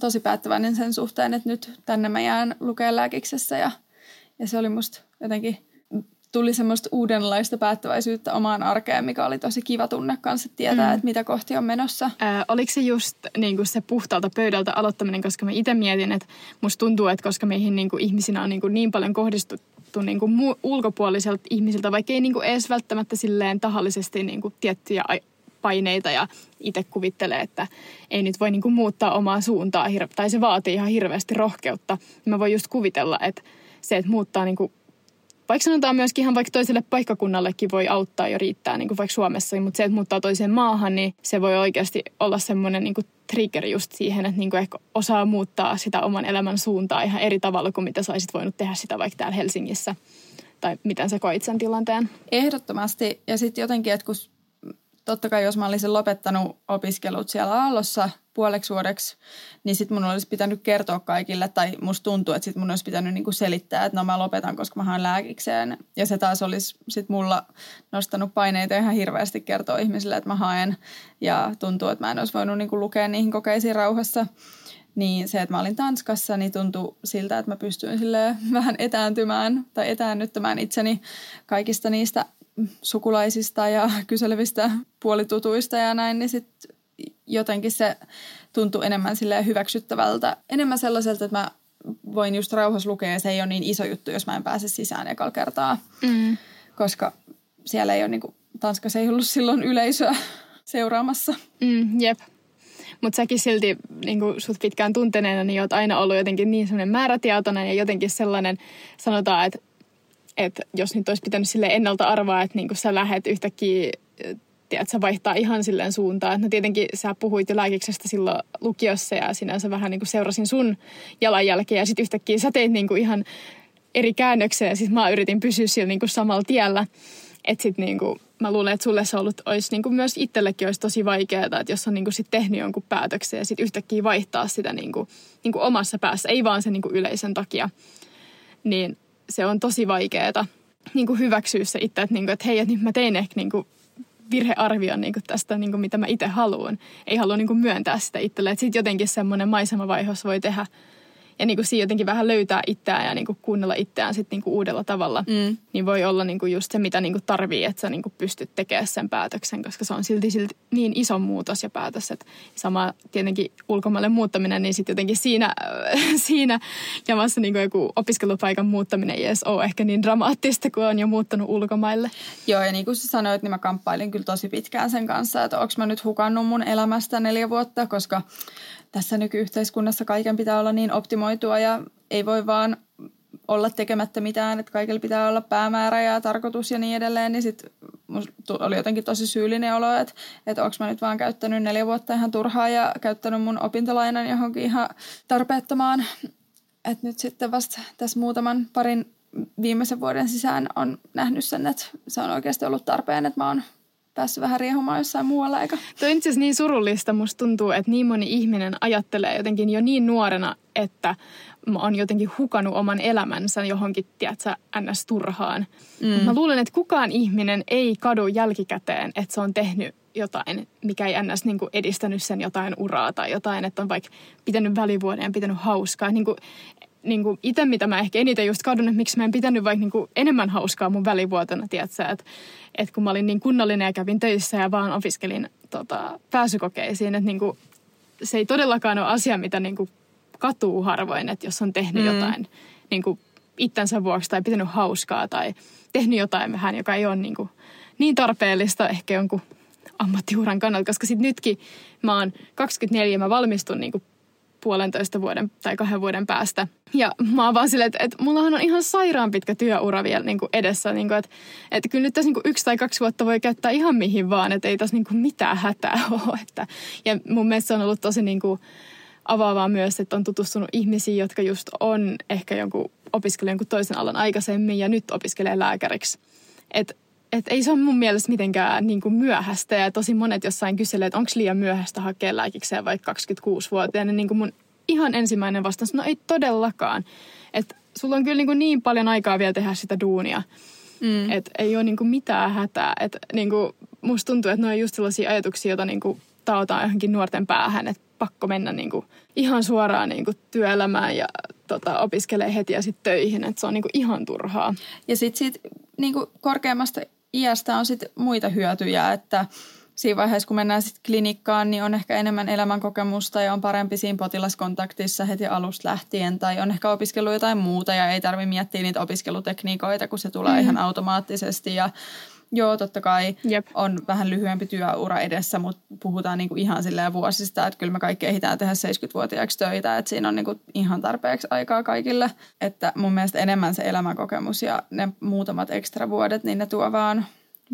tosi päättäväinen sen suhteen, että nyt tänne mä jään lukea lääkiksessä ja, ja se oli musta jotenkin tuli semmoista uudenlaista päättäväisyyttä omaan arkeen, mikä oli tosi kiva tunne kanssa tietää, mm. että mitä kohti on menossa. Ää, oliko se just niin kuin se puhtaalta pöydältä aloittaminen, koska mä itse mietin, että musta tuntuu, että koska meihin niin kuin ihmisinä on niin, kuin niin paljon kohdistuttu niin kuin mu- ulkopuoliselta ihmisiltä, vaikka ei niin kuin edes välttämättä silleen tahallisesti niin kuin tiettyjä paineita ja itse kuvittelee, että ei nyt voi niin kuin muuttaa omaa suuntaa, tai se vaatii ihan hirveästi rohkeutta. Mä voin just kuvitella, että se, että muuttaa niin kuin vaikka sanotaan myöskin ihan vaikka toiselle paikkakunnallekin voi auttaa jo riittää, niin kuin vaikka Suomessa, mutta se, että muuttaa toiseen maahan, niin se voi oikeasti olla semmoinen niin kuin trigger just siihen, että niin kuin ehkä osaa muuttaa sitä oman elämän suuntaa ihan eri tavalla kuin mitä saisit voinut tehdä sitä vaikka täällä Helsingissä. Tai miten sä koit sen tilanteen? Ehdottomasti. Ja sitten jotenkin, että kun totta kai jos mä olisin lopettanut opiskelut siellä Aallossa puoleksi vuodeksi, niin sitten mun olisi pitänyt kertoa kaikille, tai musta tuntuu, että sitten mun olisi pitänyt niinku selittää, että no mä lopetan, koska mä haen lääkikseen. Ja se taas olisi sitten mulla nostanut paineita ihan hirveästi kertoa ihmisille, että mä haen. Ja tuntuu, että mä en olisi voinut niinku lukea niihin kokeisiin rauhassa. Niin se, että mä olin Tanskassa, niin tuntui siltä, että mä pystyin sille vähän etääntymään tai etäännyttämään itseni kaikista niistä sukulaisista ja kyselevistä puolitutuista ja näin, niin sitten jotenkin se tuntuu enemmän sille hyväksyttävältä. Enemmän sellaiselta, että mä voin just rauhassa lukea ja se ei ole niin iso juttu, jos mä en pääse sisään ekalla kertaa. Mm. Koska siellä ei ole, niin kuin, Tanskassa ei ollut silloin yleisöä seuraamassa. Mm, jep. Mutta säkin silti niin sut pitkään tunteneena, niin oot aina ollut jotenkin niin sellainen määrätietoinen ja jotenkin sellainen, sanotaan, että että jos nyt olisi pitänyt sille ennalta arvaa, että niin sä lähet yhtäkkiä tiedät, sä vaihtaa ihan silleen suuntaan. No tietenkin sä puhuit jo lääkiksestä silloin lukiossa ja sinänsä vähän niin kuin seurasin sun jalanjälkeä ja sitten yhtäkkiä sä teit niin kuin ihan eri käännöksiä ja sitten mä yritin pysyä sillä niin kuin samalla tiellä. Että sitten niin kuin, mä luulen, että sulle se ollut, olisi niin kuin myös itsellekin olisi tosi vaikeaa, että jos on niin kuin sit tehnyt jonkun päätöksen ja sitten yhtäkkiä vaihtaa sitä niin kuin, niin kuin omassa päässä, ei vaan sen niin kuin yleisen takia. Niin se on tosi vaikeaa niin kuin hyväksyä se itse, että, niin kuin, että hei, että nyt mä tein ehkä niin kuin virhearvion niin kuin tästä, niin kuin mitä mä itse haluan. Ei halua niin kuin myöntää sitä itselle. Sitten jotenkin semmoinen maisemavaihos voi tehdä ja niin kuin siinä jotenkin vähän löytää itseään ja niin kuin kuunnella itseään sitten niin kuin uudella tavalla, mm. niin voi olla niin kuin just se, mitä niin kuin tarvii, että sä niin kuin pystyt tekemään sen päätöksen, koska se on silti, silti niin iso muutos ja päätös, että sama tietenkin ulkomaille muuttaminen, niin sitten jotenkin siinä, siinä jamassa niin kuin joku opiskelupaikan muuttaminen ei edes ole ehkä niin dramaattista, kun on jo muuttanut ulkomaille. Joo, ja niin kuin sä sanoit, niin mä kamppailin kyllä tosi pitkään sen kanssa, että onko mä nyt hukannut mun elämästä neljä vuotta, koska tässä nykyyhteiskunnassa kaiken pitää olla niin optimoitua ja ei voi vaan olla tekemättä mitään, että kaikilla pitää olla päämäärä ja tarkoitus ja niin edelleen, niin sitten oli jotenkin tosi syyllinen olo, että, että onko mä nyt vaan käyttänyt neljä vuotta ihan turhaa ja käyttänyt mun opintolainan johonkin ihan tarpeettomaan. Että nyt sitten vasta tässä muutaman parin viimeisen vuoden sisään on nähnyt sen, että se on oikeasti ollut tarpeen, että mä oon päässyt vähän riehumaan jossain muualla. Eikä. Tuo on itse niin surullista. Musta tuntuu, että niin moni ihminen ajattelee jotenkin jo niin nuorena, että on jotenkin hukannut oman elämänsä johonkin, tiedätkö, ns. turhaan. Mm. mä luulen, että kukaan ihminen ei kadu jälkikäteen, että se on tehnyt jotain, mikä ei ns. Niin kuin edistänyt sen jotain uraa tai jotain, että on vaikka pitänyt välivuoden ja pitänyt hauskaa. Niin kuin, niin kuin itse, mitä mä ehkä eniten just kadun, että miksi mä en pitänyt vaikka niin kuin enemmän hauskaa mun välivuotena, tiedätkö, että, että kun mä olin niin kunnollinen ja kävin töissä ja vaan opiskelin tota, pääsykokeisiin, että niin kuin, se ei todellakaan ole asia, mitä niin kuin katuu harvoin, että jos on tehnyt mm. jotain niin kuin itsensä vuoksi tai pitänyt hauskaa tai tehnyt jotain vähän, joka ei ole niin, kuin, niin tarpeellista ehkä jonkun ammattiuran kannalta, koska sitten nytkin mä oon 24 mä valmistun niin kuin puolentoista vuoden tai kahden vuoden päästä. Ja mä oon vaan silleen, että, että mullahan on ihan sairaan pitkä työura vielä niin kuin edessä. Niin kuin, että, että kyllä nyt tässä niin kuin yksi tai kaksi vuotta voi käyttää ihan mihin vaan, että ei tässä niin kuin mitään hätää ole. Että, ja mun mielestä se on ollut tosi niin kuin avaavaa myös, että on tutustunut ihmisiin, jotka just on ehkä jonkun opiskellut jonkun toisen alan aikaisemmin ja nyt opiskelee lääkäriksi. Että et ei se ole mun mielestä mitenkään niin kuin myöhäistä ja tosi monet jossain kyselee, että onko liian myöhäistä hakea lääkikseen vaikka 26-vuotiaana. Niin kuin mun ihan ensimmäinen vastaus, no ei todellakaan. Että sulla on kyllä niin, kuin niin paljon aikaa vielä tehdä sitä duunia. Mm. Että ei ole niin kuin mitään hätää. Että niin kuin musta tuntuu, että ne on just sellaisia ajatuksia, joita niin kuin taotaan johonkin nuorten päähän, että pakko mennä niin kuin ihan suoraan niin kuin työelämään ja tota, opiskelee heti ja sitten töihin. Että se on niin kuin ihan turhaa. Ja sitten sit, niin kuin korkeammasta iästä on sitten muita hyötyjä, että siinä vaiheessa, kun mennään sitten klinikkaan, niin on ehkä enemmän elämänkokemusta ja on parempi siinä potilaskontaktissa heti alusta lähtien. Tai on ehkä opiskellut jotain muuta ja ei tarvitse miettiä niitä opiskelutekniikoita, kun se tulee mm. ihan automaattisesti. Ja Joo, totta kai Jep. on vähän lyhyempi työura edessä, mutta puhutaan niinku ihan silleen vuosista, että kyllä me kaikki ehditään tehdä 70-vuotiaaksi töitä, että siinä on niinku ihan tarpeeksi aikaa kaikille. Että mun mielestä enemmän se elämänkokemus ja ne muutamat ekstra vuodet, niin ne tuo vaan,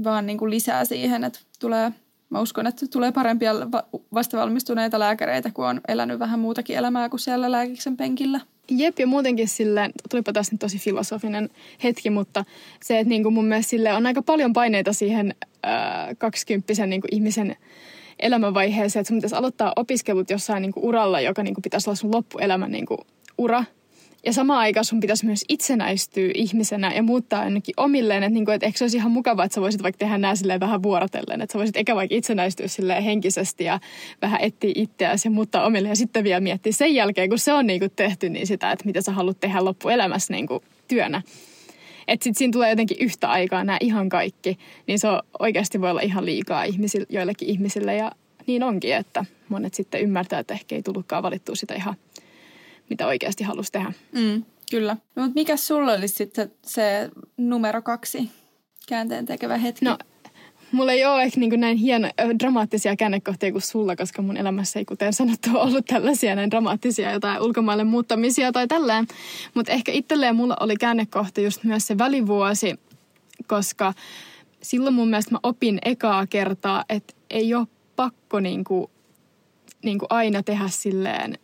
vaan niinku lisää siihen, että tulee mä uskon, että tulee parempia vastavalmistuneita lääkäreitä, kun on elänyt vähän muutakin elämää kuin siellä lääkiksen penkillä. Jep, ja muutenkin silleen, tulipa tässä nyt tosi filosofinen hetki, mutta se, että niin kuin mun mielestä sille on aika paljon paineita siihen kaksikymppisen niin ihmisen elämänvaiheeseen, että sun pitäisi aloittaa opiskelut jossain niin kuin uralla, joka niin kuin pitäisi olla sun loppuelämän niin kuin ura – ja samaan aikaan sun pitäisi myös itsenäistyä ihmisenä ja muuttaa ainakin omilleen. Että, niinku, että eikö se olisi ihan mukavaa, että sä voisit vaikka tehdä nämä vähän vuorotellen. Että sä voisit eikä vaikka itsenäistyä silleen henkisesti ja vähän etsiä itseäsi ja muuttaa omille. Ja sitten vielä miettiä sen jälkeen, kun se on niinku tehty, niin sitä, että mitä sä haluat tehdä loppuelämässä niinku työnä. Että sitten siinä tulee jotenkin yhtä aikaa nämä ihan kaikki. Niin se on, oikeasti voi olla ihan liikaa ihmisille, joillekin ihmisille. Ja niin onkin, että monet sitten ymmärtää, että ehkä ei tullutkaan valittua sitä ihan – mitä oikeasti halusi tehdä. Mm, kyllä. No, mutta mikä sulla olisi sitten se numero kaksi käänteen tekevä hetki? No, mulla ei ole ehkä niin näin hieno, dramaattisia käännekohtia kuin sulla, koska mun elämässä ei kuten sanottu ollut tällaisia näin dramaattisia jotain ulkomaille muuttamisia tai tälleen. Mutta ehkä itselleen mulla oli käännekohta just myös se välivuosi, koska silloin mun mielestä mä opin ekaa kertaa, että ei ole pakko niin kuin, niin kuin aina tehdä silleen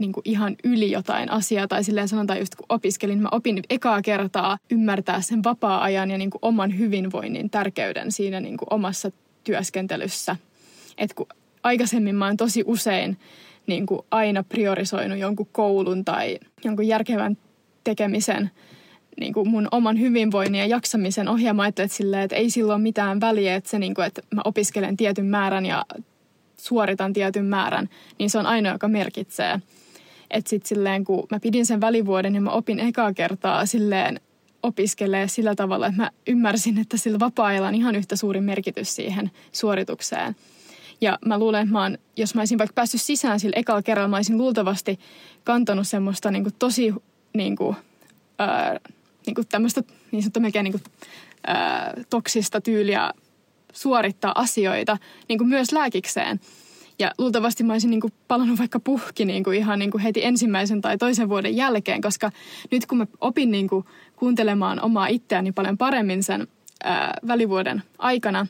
niin kuin ihan yli jotain asiaa. Tai silleen sanotaan just kun opiskelin, mä opin ekaa kertaa ymmärtää sen vapaa-ajan ja niin kuin oman hyvinvoinnin tärkeyden siinä niin kuin omassa työskentelyssä. Et kun aikaisemmin mä oon tosi usein niin kuin aina priorisoinut jonkun koulun tai jonkun järkevän tekemisen niin kuin mun oman hyvinvoinnin ja jaksamisen ohjelma, että, silleen, että ei silloin mitään väliä, että, se, niin kuin, että mä opiskelen tietyn määrän ja suoritan tietyn määrän, niin se on ainoa, joka merkitsee. Että sitten silleen, kun mä pidin sen välivuoden, niin mä opin ekaa kertaa silleen opiskelee sillä tavalla, että mä ymmärsin, että sillä vapaa-ajalla on ihan yhtä suuri merkitys siihen suoritukseen. Ja mä luulen, että mä oon, jos mä olisin vaikka päässyt sisään sillä ekalla kerralla, mä olisin luultavasti kantanut semmoista niin kuin tosi niin kuin, ää, niin kuin tämmöistä niin sanottu melkein niin kuin, ää, toksista tyyliä suorittaa asioita niin kuin myös lääkikseen. Ja luultavasti mä olisin niin kuin palannut vaikka puhki niin kuin ihan niin kuin heti ensimmäisen tai toisen vuoden jälkeen, koska nyt kun mä opin niin kuin kuuntelemaan omaa itseäni paljon paremmin sen ää, välivuoden aikana,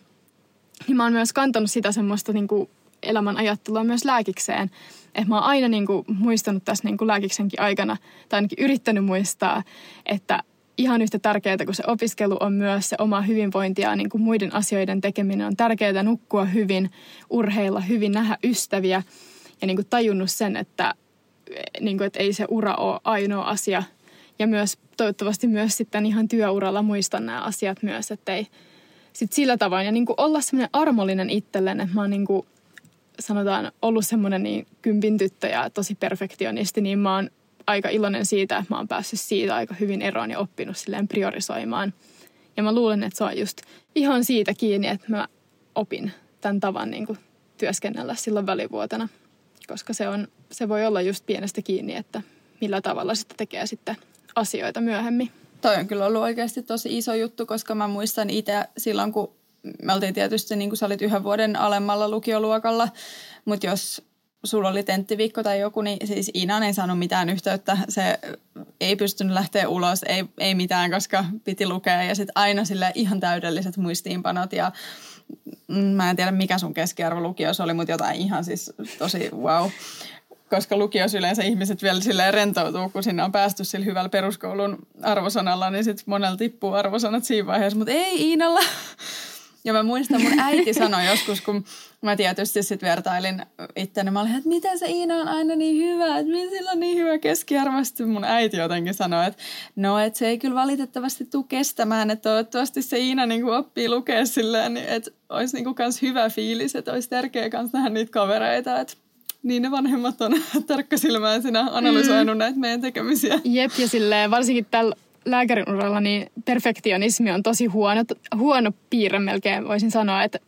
niin mä oon myös kantanut sitä semmoista niin kuin elämän ajattelua myös lääkikseen. Että mä oon aina niin kuin muistanut tässä niin kuin lääkiksenkin aikana, tai ainakin yrittänyt muistaa, että ihan yhtä tärkeää kuin se opiskelu on myös se oma hyvinvointi ja niin kuin muiden asioiden tekeminen on tärkeää nukkua hyvin, urheilla hyvin, nähdä ystäviä ja niin kuin tajunnut sen, että, niin kuin, että ei se ura ole ainoa asia. Ja myös toivottavasti myös sitten ihan työuralla muistan nämä asiat myös, että ei sit sillä tavoin. Ja niin kuin olla semmoinen armollinen itselleen, että mä oon niin kuin, sanotaan ollut semmoinen niin kympin tyttö ja tosi perfektionisti, niin mä oon aika iloinen siitä, että mä oon päässyt siitä aika hyvin eroon ja oppinut silleen priorisoimaan. Ja mä luulen, että se on just ihan siitä kiinni, että mä opin tämän tavan niin kuin työskennellä silloin välivuotena. Koska se, on, se voi olla just pienestä kiinni, että millä tavalla sitä tekee sitten asioita myöhemmin. Toi on kyllä ollut oikeasti tosi iso juttu, koska mä muistan itse silloin, kun me oltiin tietysti, niin kuin sä olit yhden vuoden alemmalla lukioluokalla, mutta jos sulla oli tenttiviikko tai joku, niin siis Inan ei saanut mitään yhteyttä. Se ei pystynyt lähteä ulos, ei, ei mitään, koska piti lukea. Ja sitten aina sille ihan täydelliset muistiinpanot ja mm, mä en tiedä mikä sun keskiarvo lukiossa oli, mutta jotain ihan siis tosi wow. Koska lukiossa yleensä ihmiset vielä silleen rentoutuu, kun sinne on päästy sillä hyvällä peruskoulun arvosanalla, niin sitten monella tippuu arvosanat siinä vaiheessa, mutta ei Iinalla. Ja mä muistan, mun äiti sanoi joskus, kun mä tietysti sitten vertailin itteni. Mä olin, että miten se Iina on aina niin hyvä, että miten sillä on niin hyvä keskiarvo. Sitten mun äiti jotenkin sanoi, että no, että se ei kyllä valitettavasti tule kestämään, että toivottavasti se Iina niin kuin oppii lukea silleen, niin että olisi niin kuin kans hyvä fiilis, että olisi tärkeää kans nähdä niitä kavereita, että niin ne vanhemmat on tarkkasilmäisenä analysoinut mm. näitä meidän tekemisiä. Jep, ja silleen varsinkin tällä lääkärin uralla niin perfektionismi on tosi huono, huono piirre melkein, voisin sanoa, että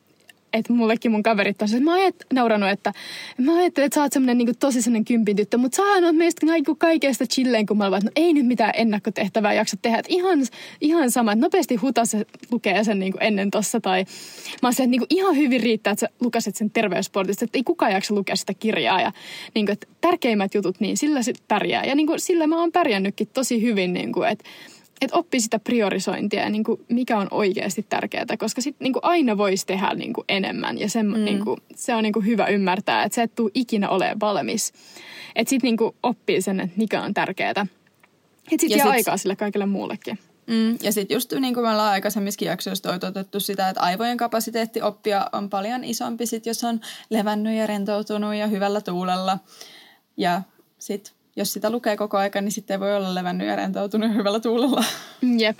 että mullekin mun kaverit on se, että mä oon nauranut, että mä ajattelin, että sä oot semmonen niin tosi semmonen kympin tyttö, mutta sä oot meistä kaiku kaikesta chilleen, kun mä olen, no ei nyt mitään ennakkotehtävää jaksa tehdä, että ihan, ihan sama, että nopeasti hutas lukee sen niin ennen tossa, tai mä oon se, että niin ihan hyvin riittää, että sä lukaset sen terveyssportista, että ei kukaan jaksa lukea sitä kirjaa, ja niin kuin, että tärkeimmät jutut, niin sillä sit pärjää, ja niin kuin, sillä mä oon pärjännytkin tosi hyvin, niin kuin, että että oppi sitä priorisointia ja niin kuin mikä on oikeasti tärkeää, koska sit niin kuin aina voisi tehdä niin kuin enemmän ja se, mm. niin kuin, se on niin kuin hyvä ymmärtää, että sä et tule ikinä ole valmis. Että sitten niin oppii sen, että mikä on tärkeää. Että sitten jää sit... aikaa sille kaikille muullekin. Mm, ja sitten just niin kuin me ollaan aikaisemmissakin jaksoissa toitotettu sitä, että aivojen kapasiteetti oppia on paljon isompi sit, jos on levännyt ja rentoutunut ja hyvällä tuulella. Ja sitten jos sitä lukee koko aika, niin sitten ei voi olla levännyt ja rentoutunut hyvällä tuulella. Jep.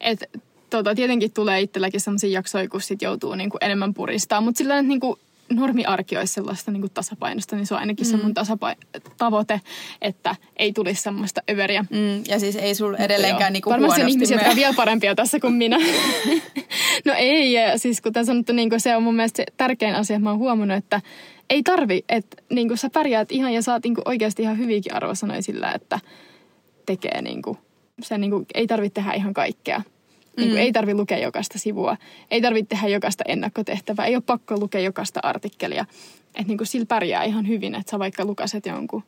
Et, tota, tietenkin tulee itselläkin sellaisia jaksoja, kun sit joutuu niinku enemmän puristaa, mutta sillä niinku normiarki olisi sellaista niin tasapainosta, niin se on ainakin mm. se mun tasapaino- tavoite, että ei tulisi semmoista överiä. Mm. Ja siis ei sulla edelleenkään niin Varmasti on ihmisiä, jotka on vielä parempia tässä kuin minä. no ei, ja siis kuten sanottu, niin kuin se on mun mielestä se tärkein asia, mä oon huomannut, että ei tarvi, että niin kuin sä pärjäät ihan ja saat niin kuin oikeasti ihan hyvinkin arvosanoja sillä, että tekee niin kuin, se niin kuin, ei tarvitse tehdä ihan kaikkea. Niin kuin, mm. Ei tarvi lukea jokaista sivua, ei tarvitse tehdä jokaista ennakkotehtävää, ei ole pakko lukea jokaista artikkelia. Että niin kuin sillä pärjää ihan hyvin, että sä vaikka lukaset jonkun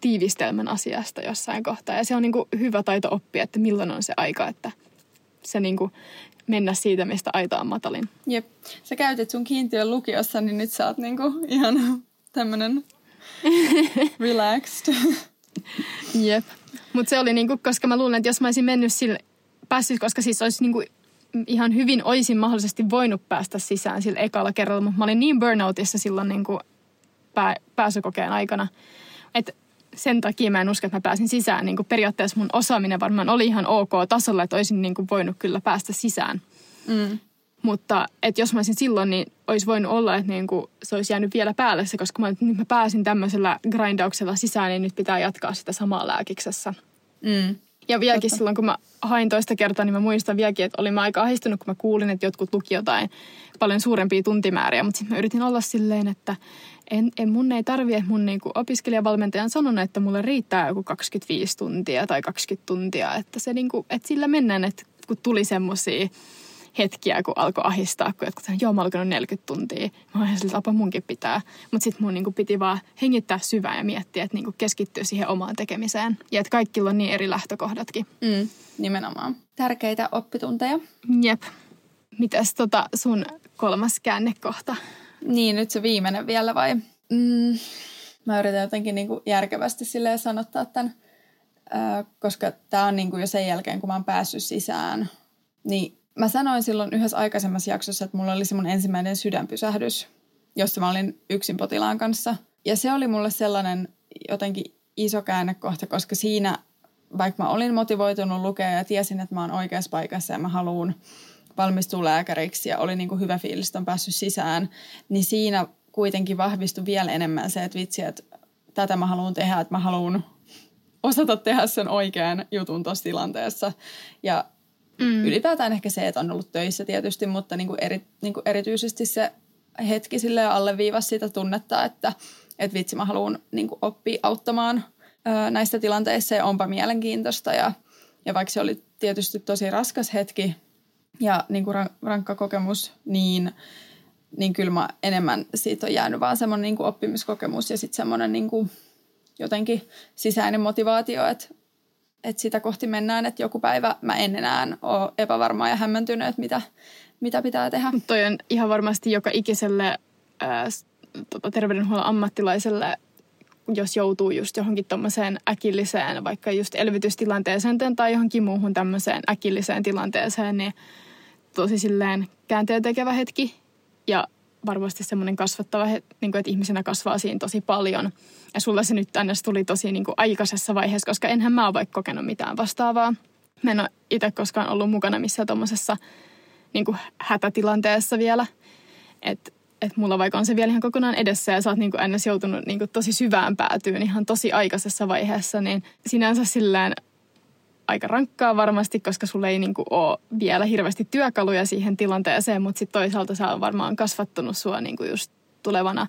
tiivistelmän asiasta jossain kohtaa. Ja se on niin kuin hyvä taito oppia, että milloin on se aika, että se niin kuin mennä siitä, mistä aita on matalin. Jep. Sä käytit sun kiintiön lukiossa, niin nyt sä oot niinku ihan tämmönen relaxed. Jep. Mutta se oli niinku, koska mä luulen, että jos mä olisin mennyt sille, päässyt, koska siis olisi niinku ihan hyvin olisin mahdollisesti voinut päästä sisään sillä ekalla kerralla, mutta mä olin niin burnoutissa silloin niinku pää, pääsykokeen aikana, että sen takia mä en usko, että mä pääsin sisään. Niin kuin periaatteessa mun osaaminen varmaan oli ihan ok tasolla, että olisin niin kuin voinut kyllä päästä sisään. Mm. Mutta että jos mä olisin silloin, niin olisi voinut olla, että niin kuin se olisi jäänyt vielä päälle se, koska mä, nyt mä pääsin tämmöisellä grindauksella sisään, niin nyt pitää jatkaa sitä samaa lääkiksessä. Mm. Ja vieläkin Totta. silloin, kun mä hain toista kertaa, niin mä muistan vieläkin, että olin mä aika ahistunut, kun mä kuulin, että jotkut luki jotain paljon suurempia tuntimääriä. Mutta sitten mä yritin olla silleen, että en, en mun ei tarvi, että mun niinku opiskelijavalmentaja on sanonut, että mulle riittää joku 25 tuntia tai 20 tuntia. Että, se niinku, että sillä mennään, että kun tuli semmoisia hetkiä, kun alkoi ahistaa, kun jotkut joo, mä oon 40 tuntia. Mä oon siltä, apa munkin pitää. Mutta sitten mun niinku piti vaan hengittää syvään ja miettiä, että niinku keskittyy siihen omaan tekemiseen. Ja että kaikilla on niin eri lähtökohdatkin. Mm, nimenomaan. Tärkeitä oppitunteja. Jep. Mitäs tota sun kolmas käännekohta? Niin, nyt se viimeinen vielä vai? Mm, mä yritän jotenkin niin kuin järkevästi silleen sanottaa tämän, äh, koska tämä on niin kuin jo sen jälkeen, kun mä oon päässyt sisään. Niin mä sanoin silloin yhdessä aikaisemmassa jaksossa, että mulla oli se mun ensimmäinen sydänpysähdys, jossa mä olin yksin potilaan kanssa. Ja se oli mulle sellainen jotenkin iso käännekohta, koska siinä, vaikka mä olin motivoitunut lukea ja tiesin, että mä oon oikeassa paikassa ja mä haluan valmistua lääkäriksi ja oli niin kuin hyvä fiilis, että on päässyt sisään, niin siinä kuitenkin vahvistui vielä enemmän se, että vitsi, että tätä mä haluan tehdä, että mä haluan osata tehdä sen oikean jutun tuossa tilanteessa. Ja mm. ylipäätään ehkä se, että on ollut töissä tietysti, mutta niin kuin eri, niin kuin erityisesti se hetki sille alleviivasi sitä tunnetta, että, että vitsi mä haluan niin kuin oppia auttamaan ää, näistä tilanteissa ja onpa mielenkiintoista. Ja, ja vaikka se oli tietysti tosi raskas hetki, ja niin kuin rankka kokemus, niin niin kyllä mä enemmän siitä on jäänyt vaan semmoinen niin oppimiskokemus ja sitten semmoinen niin kuin jotenkin sisäinen motivaatio, että, että sitä kohti mennään, että joku päivä mä en enää ole epävarma ja hämmentynyt, että mitä, mitä pitää tehdä. Toi on ihan varmasti joka ikiselle ää, tota, terveydenhuollon ammattilaiselle jos joutuu just johonkin tuommoiseen äkilliseen, vaikka just elvytystilanteeseen tai johonkin muuhun tämmöiseen äkilliseen tilanteeseen, niin tosi silleen käänteen tekevä hetki. Ja varmasti semmoinen kasvattava, niin kuin, että ihmisenä kasvaa siinä tosi paljon. Ja sulla se nyt tänne tuli tosi niin kuin aikaisessa vaiheessa, koska enhän mä ole vaikka kokenut mitään vastaavaa. Mä en ole itse koskaan ollut mukana missään tuommoisessa niin hätätilanteessa vielä. Että että mulla vaikka on se vielä ihan kokonaan edessä ja sä oot niin kuin ennäs joutunut niin kuin tosi syvään päätyyn ihan tosi aikaisessa vaiheessa, niin sinänsä silleen aika rankkaa varmasti, koska sulla ei niin kuin ole vielä hirveästi työkaluja siihen tilanteeseen, mutta sitten toisaalta sä on varmaan kasvattanut sua niin kuin just tulevana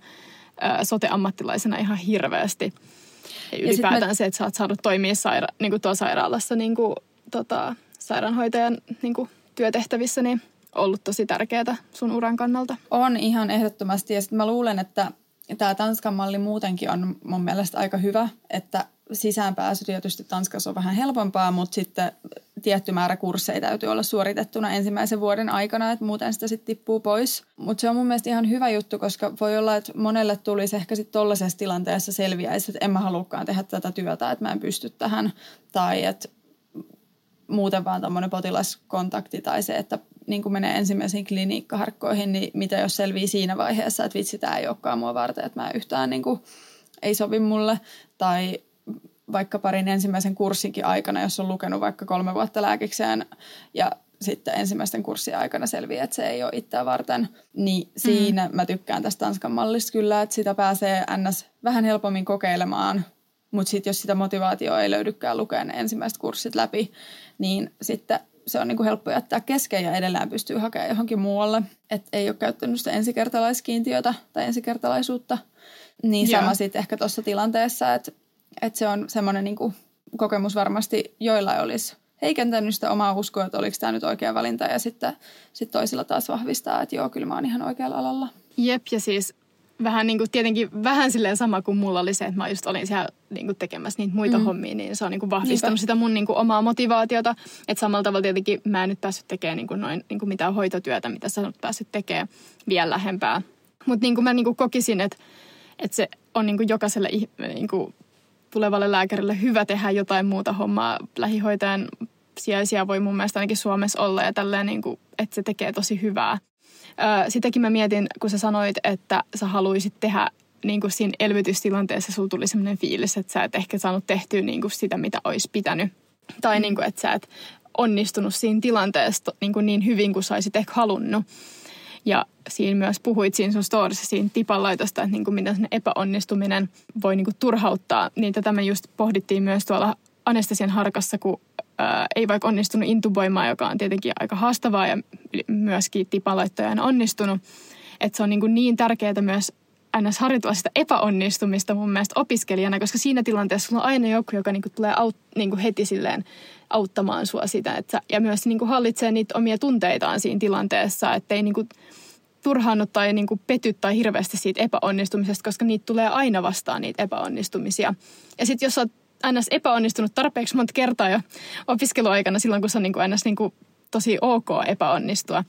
sote-ammattilaisena ihan hirveästi. Ja ylipäätään me... se, että sä oot saanut toimia saira- niin kuin tuolla sairaalassa niin kuin, tota, sairaanhoitajan niin kuin työtehtävissä, niin – ollut tosi tärkeää sun uran kannalta? On ihan ehdottomasti ja sitten mä luulen, että tämä Tanskan malli muutenkin on mun mielestä aika hyvä, että sisäänpääsy tietysti Tanskassa on vähän helpompaa, mutta sitten tietty määrä kursseja täytyy olla suoritettuna ensimmäisen vuoden aikana, että muuten sitä sitten tippuu pois. Mutta se on mun mielestä ihan hyvä juttu, koska voi olla, että monelle tulisi ehkä sitten tollaisessa tilanteessa selviäisi, että en mä halukkaan tehdä tätä työtä, että mä en pysty tähän. Tai että muuten vaan tämmöinen potilaskontakti tai se, että niin kuin menee ensimmäisiin kliniikkaharkkoihin, niin mitä jos selvii siinä vaiheessa, että vitsi, tämä ei olekaan mua varten, että mä yhtään niin kuin, ei sovi mulle. Tai vaikka parin ensimmäisen kurssinkin aikana, jos on lukenut vaikka kolme vuotta lääkikseen ja sitten ensimmäisten kurssien aikana selviää, että se ei ole itseä varten, niin siinä mm. mä tykkään tästä Tanskan mallista kyllä, että sitä pääsee ns. vähän helpommin kokeilemaan, mutta sitten jos sitä motivaatioa ei löydykään lukea ne ensimmäiset kurssit läpi, niin sitten se on niin kuin helppo jättää kesken ja edelleen pystyy hakemaan johonkin muualle. Että ei ole käyttänyt sitä ensikertalaiskiintiötä tai ensikertalaisuutta. Niin sama sitten ehkä tuossa tilanteessa, että, että se on semmoinen niin kokemus varmasti, joilla olisi heikentänyt sitä omaa uskoa, että oliko tämä nyt oikea valinta ja sitten sit toisilla taas vahvistaa, että joo, kyllä mä oon ihan oikealla alalla. Jep, ja siis vähän niin kuin, tietenkin vähän silleen sama kuin mulla oli se, että mä just olin siellä niin kuin tekemässä niitä muita mm. hommia, niin se on niin kuin vahvistanut Niinpä. sitä mun niin kuin omaa motivaatiota. Että samalla tavalla tietenkin mä en nyt päässyt tekemään niin kuin noin niin kuin mitään hoitotyötä, mitä sä oot päässyt tekemään vielä lähempää. Mutta niin kuin mä niin kuin kokisin, että, että se on niin kuin jokaiselle niin kuin tulevalle lääkärille hyvä tehdä jotain muuta hommaa. Lähihoitajan sijaisia voi mun mielestä ainakin Suomessa olla ja tälleen, niin kuin, että se tekee tosi hyvää sitäkin mä mietin, kun sä sanoit, että sä haluaisit tehdä niin kuin siinä elvytystilanteessa sulla tuli sellainen fiilis, että sä et ehkä saanut tehtyä niin kuin sitä, mitä olisi pitänyt. Tai niin kuin, että sä et onnistunut siinä tilanteessa niin, kuin niin hyvin kuin sä olisit ehkä halunnut. Ja siinä myös puhuit siinä sun storissa siinä tipanlaitosta, että niin kuin miten epäonnistuminen voi niin kuin turhauttaa. Niin tätä me just pohdittiin myös tuolla anestesian harkassa, kun ää, ei vaikka onnistunut intuboimaan, joka on tietenkin aika haastavaa ja myöskin tipalaittoja on onnistunut. Että se on niin, kuin niin tärkeää myös ns. harjoitella sitä epäonnistumista mun mielestä opiskelijana, koska siinä tilanteessa sulla on aina joku, joka niin kuin tulee aut, niin kuin heti silleen auttamaan sua sitä. Että, ja myös niin kuin hallitsee niitä omia tunteitaan siinä tilanteessa, ettei niin kuin turhaannut tai niin kuin pety tai hirveästi siitä epäonnistumisesta, koska niitä tulee aina vastaan niitä epäonnistumisia. Ja sitten jos sä oot ns. epäonnistunut tarpeeksi monta kertaa jo opiskeluaikana silloin, kun se on niin kuin ns. Niin kuin tosi ok epäonnistua.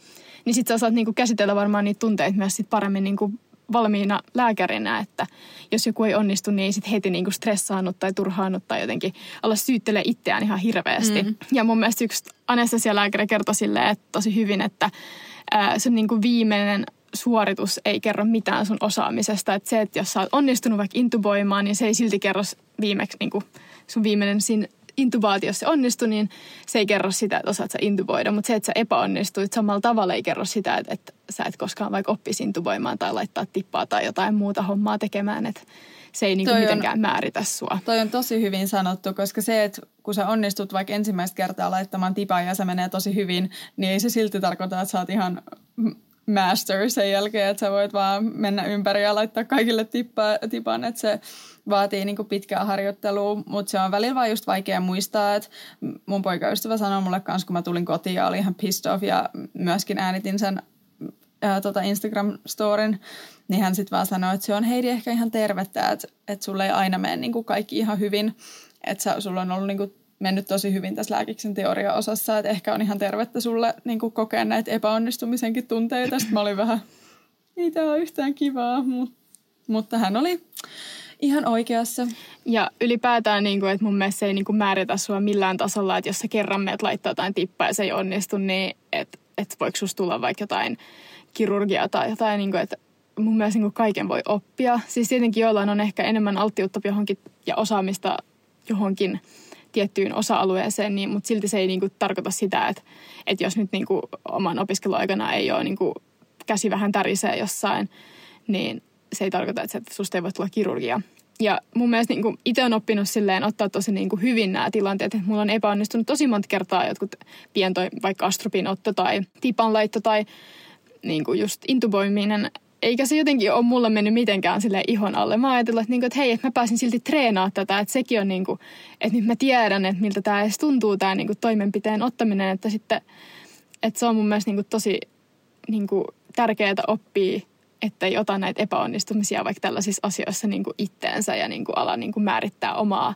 Niin sitten sä osaat niin kuin käsitellä varmaan niitä tunteita myös sit paremmin niin kuin valmiina lääkärinä, että jos joku ei onnistu, niin ei sitten heti niinku stressaannut tai turhaannut tai jotenkin olla syyttelee itseään ihan hirveästi. Mm. Ja mun mielestä yksi anestesialääkäri kertoi silleen, että tosi hyvin, että ää, se niinku viimeinen suoritus ei kerro mitään sun osaamisesta. Että se, että jos sä oot onnistunut vaikka intuboimaan, niin se ei silti kerro viimeksi niin kuin sun viimeinen siinä intubaatiossa onnistui, niin se ei kerro sitä, että osaat sä intuboida. Mutta se, että sä epäonnistuit samalla tavalla, ei kerro sitä, että, että sä et koskaan vaikka oppisi intuboimaan tai laittaa tippaa tai jotain muuta hommaa tekemään. Että se ei niinku mitenkään on, määritä sua. Toi on tosi hyvin sanottu, koska se, että kun sä onnistut vaikka ensimmäistä kertaa laittamaan tipaa ja se menee tosi hyvin, niin ei se silti tarkoita, että sä oot ihan master sen jälkeen, että sä voit vaan mennä ympäri ja laittaa kaikille tippa, tipan, että se vaatii niin pitkää harjoittelua, mutta se on välillä vaan just vaikea muistaa, että mun poikaystävä sanoi mulle kanssa, kun mä tulin kotiin ja oli ihan pissed off ja myöskin äänitin sen ää, tota Instagram-storin, niin hän sitten vaan sanoi, että se on Heidi ehkä ihan tervettä, että, että sulle ei aina mene niin kuin kaikki ihan hyvin, että sulla on ollut niin kuin mennyt tosi hyvin tässä lääkiksen teoriaosassa, että ehkä on ihan tervettä sulle niin kuin kokea näitä epäonnistumisenkin tunteita. Sitten mä olin vähän, ei tämä ole yhtään kivaa, mutta, mutta hän oli ihan oikeassa. Ja ylipäätään, niin kuin, että mun mielestä se ei niin kuin määritä sua millään tasolla, että jos sä kerran meet laittaa jotain tippaa ja se ei onnistu, niin että et voiko susta tulla vaikka jotain kirurgiaa tai jotain, niin kuin, että mun mielestä niin kuin kaiken voi oppia. Siis tietenkin joillain on ehkä enemmän alttiutta johonkin ja osaamista johonkin tiettyyn osa-alueeseen, niin, mutta silti se ei niin kuin, tarkoita sitä, että, että jos nyt niin kuin, oman opiskeluaikana ei ole niin kuin, käsi vähän tärisee jossain, niin se ei tarkoita, että susta ei voi tulla kirurgia. Ja mun mielestä niin itse on oppinut silleen ottaa tosi niin kuin hyvin nämä tilanteet, että mulla on epäonnistunut tosi monta kertaa jotkut pientoi, vaikka astropinotto tai tipanlaitto tai niin kuin just intuboiminen eikä se jotenkin ole mulle mennyt mitenkään sille ihon alle. Mä ajattelin, että, niinku, että hei, että mä pääsin silti treenaamaan tätä, että sekin on niin kuin, että nyt mä tiedän, että miltä tämä edes tuntuu tämä niin kuin toimenpiteen ottaminen, että sitten, että se on mun mielestä niin kuin tosi niin kuin tärkeää oppia, että ei ota näitä epäonnistumisia vaikka tällaisissa asioissa niin kuin itteensä ja niin kuin ala niin kuin määrittää omaa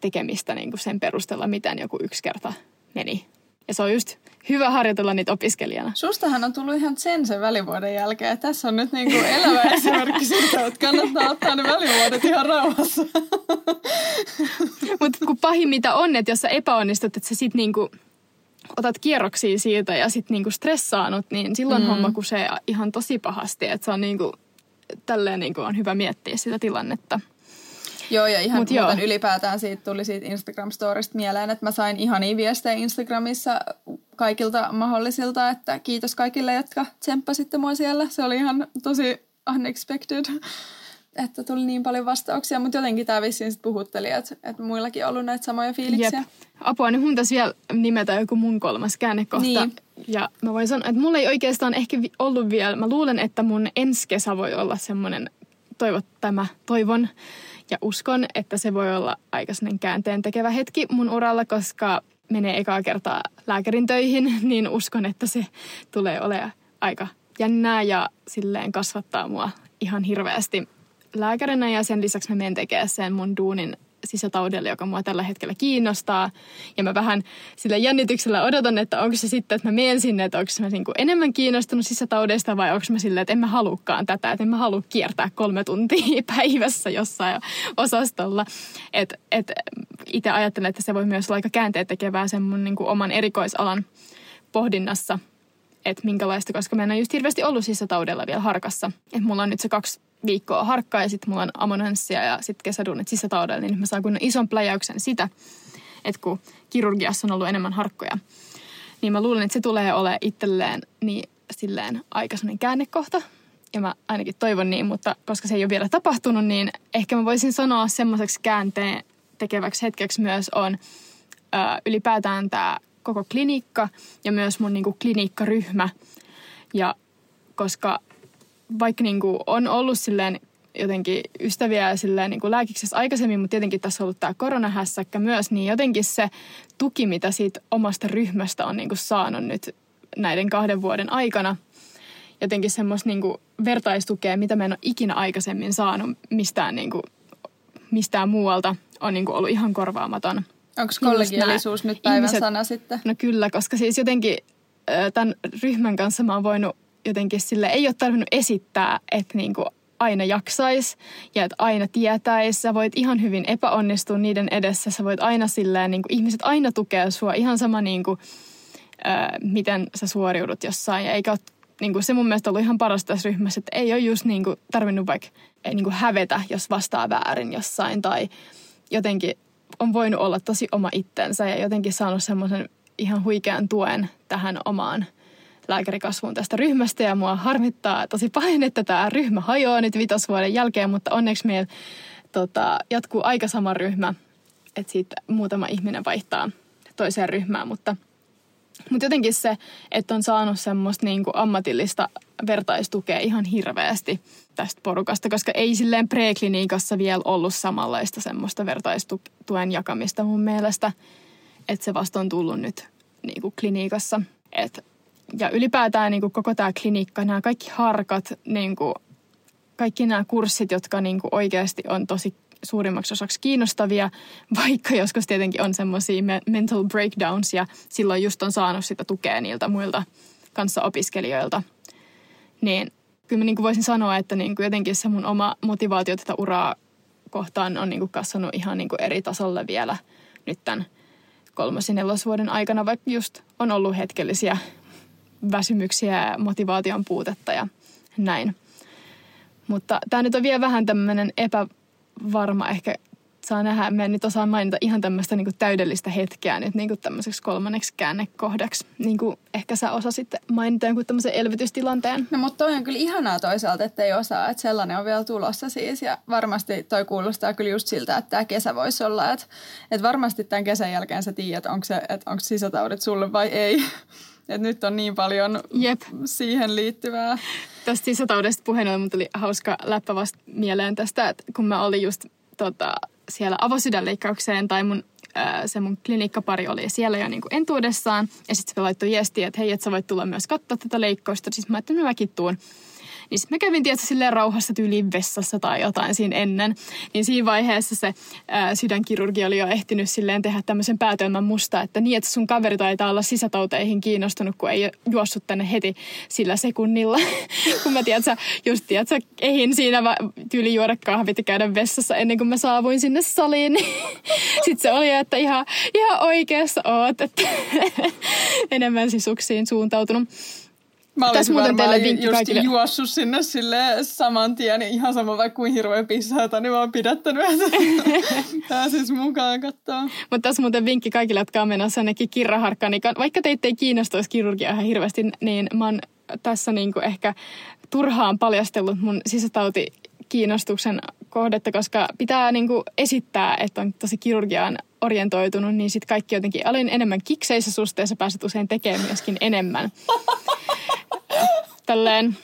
tekemistä niin kuin sen perusteella, miten joku yksi kerta meni. Ja se on just hyvä harjoitella niitä opiskelijana. Sustahan on tullut ihan sen sen välivuoden jälkeen. Tässä on nyt niinku elävä esimerkki siitä, että kannattaa ottaa ne välivuodet ihan rauhassa. Mutta kun pahin mitä on, että jos sä epäonnistut, että sä sit niinku otat kierroksia siitä ja sit niinku stressaanut, niin silloin mm. homma kusee ihan tosi pahasti. Että se on niinku, tälleen niinku on hyvä miettiä sitä tilannetta. Joo, ja ihan Mut joo. ylipäätään siitä tuli siitä Instagram-storista mieleen, että mä sain ihania viestejä Instagramissa kaikilta mahdollisilta, että kiitos kaikille, jotka tsemppasitte mua siellä. Se oli ihan tosi unexpected, että tuli niin paljon vastauksia, mutta jotenkin tämä vissiin sitten puhutteli, että, että muillakin on ollut näitä samoja fiiliksiä. Jep. Apua, niin mun tässä vielä nimetä joku mun kolmas käännekohta. Niin. Ja mä voin sanoa, että mulla ei oikeastaan ehkä ollut vielä, mä luulen, että mun ensi kesä voi olla semmoinen, toivot, tämä toivon, ja uskon, että se voi olla aika käänteen tekevä hetki mun uralla, koska menee ekaa kertaa lääkärin töihin, niin uskon, että se tulee olemaan aika jännää ja silleen kasvattaa mua ihan hirveästi lääkärinä ja sen lisäksi mä menen tekemään sen mun duunin sisätaudelle, joka mua tällä hetkellä kiinnostaa. Ja mä vähän sillä jännityksellä odotan, että onko se sitten, että mä menen sinne, että onko mä niinku enemmän kiinnostunut sisätaudeista vai onko mä silleen, että en mä halukkaan tätä, että en mä halua kiertää kolme tuntia päivässä jossain osastolla. Että et, itse ajattelen, että se voi myös olla aika käänteet tekevää sen mun niinku oman erikoisalan pohdinnassa että minkälaista, koska mä en ole just hirveästi ollut sisätaudella vielä harkassa. Että mulla on nyt se kaksi viikkoa harkkaa ja sitten mulla on amonanssia ja sitten kesäduunit sisätaudella, niin mä saan kunnon ison pläjäyksen sitä, että kun kirurgiassa on ollut enemmän harkkoja. Niin mä luulen, että se tulee ole itselleen niin silleen aika käännekohta. Ja mä ainakin toivon niin, mutta koska se ei ole vielä tapahtunut, niin ehkä mä voisin sanoa semmoiseksi käänteen tekeväksi hetkeksi myös on ö, ylipäätään tämä koko klinikka ja myös mun niinku klinikkaryhmä. Ja koska vaikka niin kuin on ollut silleen jotenkin ystäviä silleen niin kuin lääkiksessä aikaisemmin, mutta tietenkin tässä on ollut tämä koronahässäkkä myös, niin jotenkin se tuki, mitä siitä omasta ryhmästä on niin kuin saanut nyt näiden kahden vuoden aikana, jotenkin semmoista niin kuin vertaistukea, mitä mä en ole ikinä aikaisemmin saanut mistään, niin kuin, mistään muualta, on niin kuin ollut ihan korvaamaton. Onko kollegiallisuus nyt päivän ihmiset, sana sitten? No kyllä, koska siis jotenkin tämän ryhmän kanssa mä oon voinut jotenkin sille ei ole tarvinnut esittää, että niin kuin aina jaksaisi ja että aina tietäisi. Sä voit ihan hyvin epäonnistua niiden edessä. Sä voit aina silleen, niin kuin, ihmiset aina tukea sua ihan sama niin kuin, ää, miten sä suoriudut jossain. Ja eikä ole, niin kuin, se mun mielestä ollut ihan parasta tässä ryhmässä, että ei ole just niin kuin, tarvinnut vaikka niin kuin hävetä, jos vastaa väärin jossain tai jotenkin on voinut olla tosi oma itsensä ja jotenkin saanut semmoisen ihan huikean tuen tähän omaan – lääkärikasvuun tästä ryhmästä ja mua harmittaa tosi paljon, että tämä ryhmä hajoaa nyt vitosvuoden jälkeen, mutta onneksi meillä tota, jatkuu aika sama ryhmä, että siitä muutama ihminen vaihtaa toiseen ryhmään, mutta mutta jotenkin se, että on saanut semmoista niin kuin ammatillista vertaistukea ihan hirveästi tästä porukasta, koska ei silleen prekliniikassa vielä ollut samanlaista semmoista vertaistuen jakamista mun mielestä, että se vasta on tullut nyt niin kuin kliniikassa. Että ja ylipäätään niin kuin koko tämä klinikka, nämä kaikki harkat, niin kuin, kaikki nämä kurssit, jotka niin kuin oikeasti on tosi suurimmaksi osaksi kiinnostavia, vaikka joskus tietenkin on semmoisia mental breakdowns ja silloin just on saanut sitä tukea niiltä muilta kanssaopiskelijoilta. Niin kyllä mä niin kuin voisin sanoa, että niin kuin jotenkin se mun oma motivaatio tätä uraa kohtaan on niin kuin kasvanut ihan niin kuin eri tasolle vielä nyt tämän kolmas- ja nelosvuoden aikana, vaikka just on ollut hetkellisiä väsymyksiä ja motivaation puutetta ja näin. Mutta tämä nyt on vielä vähän tämmöinen epävarma ehkä saa nähdä. Mä en nyt osaa mainita ihan tämmöistä niin täydellistä hetkeä nyt niin tämmöiseksi kolmanneksi käännekohdaksi. Niin ehkä sä osasit mainita jonkun tämmöisen elvytystilanteen. No mutta toi on kyllä ihanaa toisaalta, että ei osaa, että sellainen on vielä tulossa siis. Ja varmasti toi kuulostaa kyllä just siltä, että tämä kesä voisi olla, että, että varmasti tämän kesän jälkeen sä tiedät, onko, se, että onko sisätaudit sulle vai ei. Et nyt on niin paljon Jep. siihen liittyvää. Tästä sisätaudesta puheen ollen, mutta oli hauska läppä vasta mieleen tästä, että kun mä olin just tota, siellä avosydänleikkaukseen tai mun, se mun klinikkapari oli siellä jo niin kuin entuudessaan. Ja sitten se laittoi viestiä, että hei, että sä voit tulla myös katsoa tätä leikkausta. Siis mä ajattelin, että mäkin tuun. Niin sitten mä kävin tietysti silleen rauhassa tyyliin vessassa tai jotain siinä ennen. Niin siinä vaiheessa se ää, sydänkirurgi oli jo ehtinyt silleen tehdä tämmöisen päätelmän musta, että niin, että sun kaveri taitaa olla sisätauteihin kiinnostunut, kun ei juossut tänne heti sillä sekunnilla. kun mä tiedät, just tiedät, ehin siinä tyyli juoda kahvit ja käydä vessassa ennen kuin mä saavuin sinne saliin. Sitten se oli, että ihan, ihan oikeassa oot, että enemmän sisuksiin suuntautunut. Mä olisin muuten teille vinkki just kaikille. juossut sinne sille saman tien, niin ihan sama vaikka kuin hirveän pissaata, niin mä oon pidättänyt, että siis mukaan katsoa. Mutta tässä muuten vinkki kaikille, jotka on menossa ainakin kirraharkkaan, niin vaikka teitä ei kiinnostaisi kirurgia ihan hirveästi, niin mä oon tässä niinku ehkä turhaan paljastellut mun sisätauti kiinnostuksen kohdetta, koska pitää niinku esittää, että on tosi kirurgiaan orientoitunut, niin sitten kaikki jotenkin olin enemmän kikseissä suhteessa, pääset usein tekemään myöskin enemmän. Tälleen,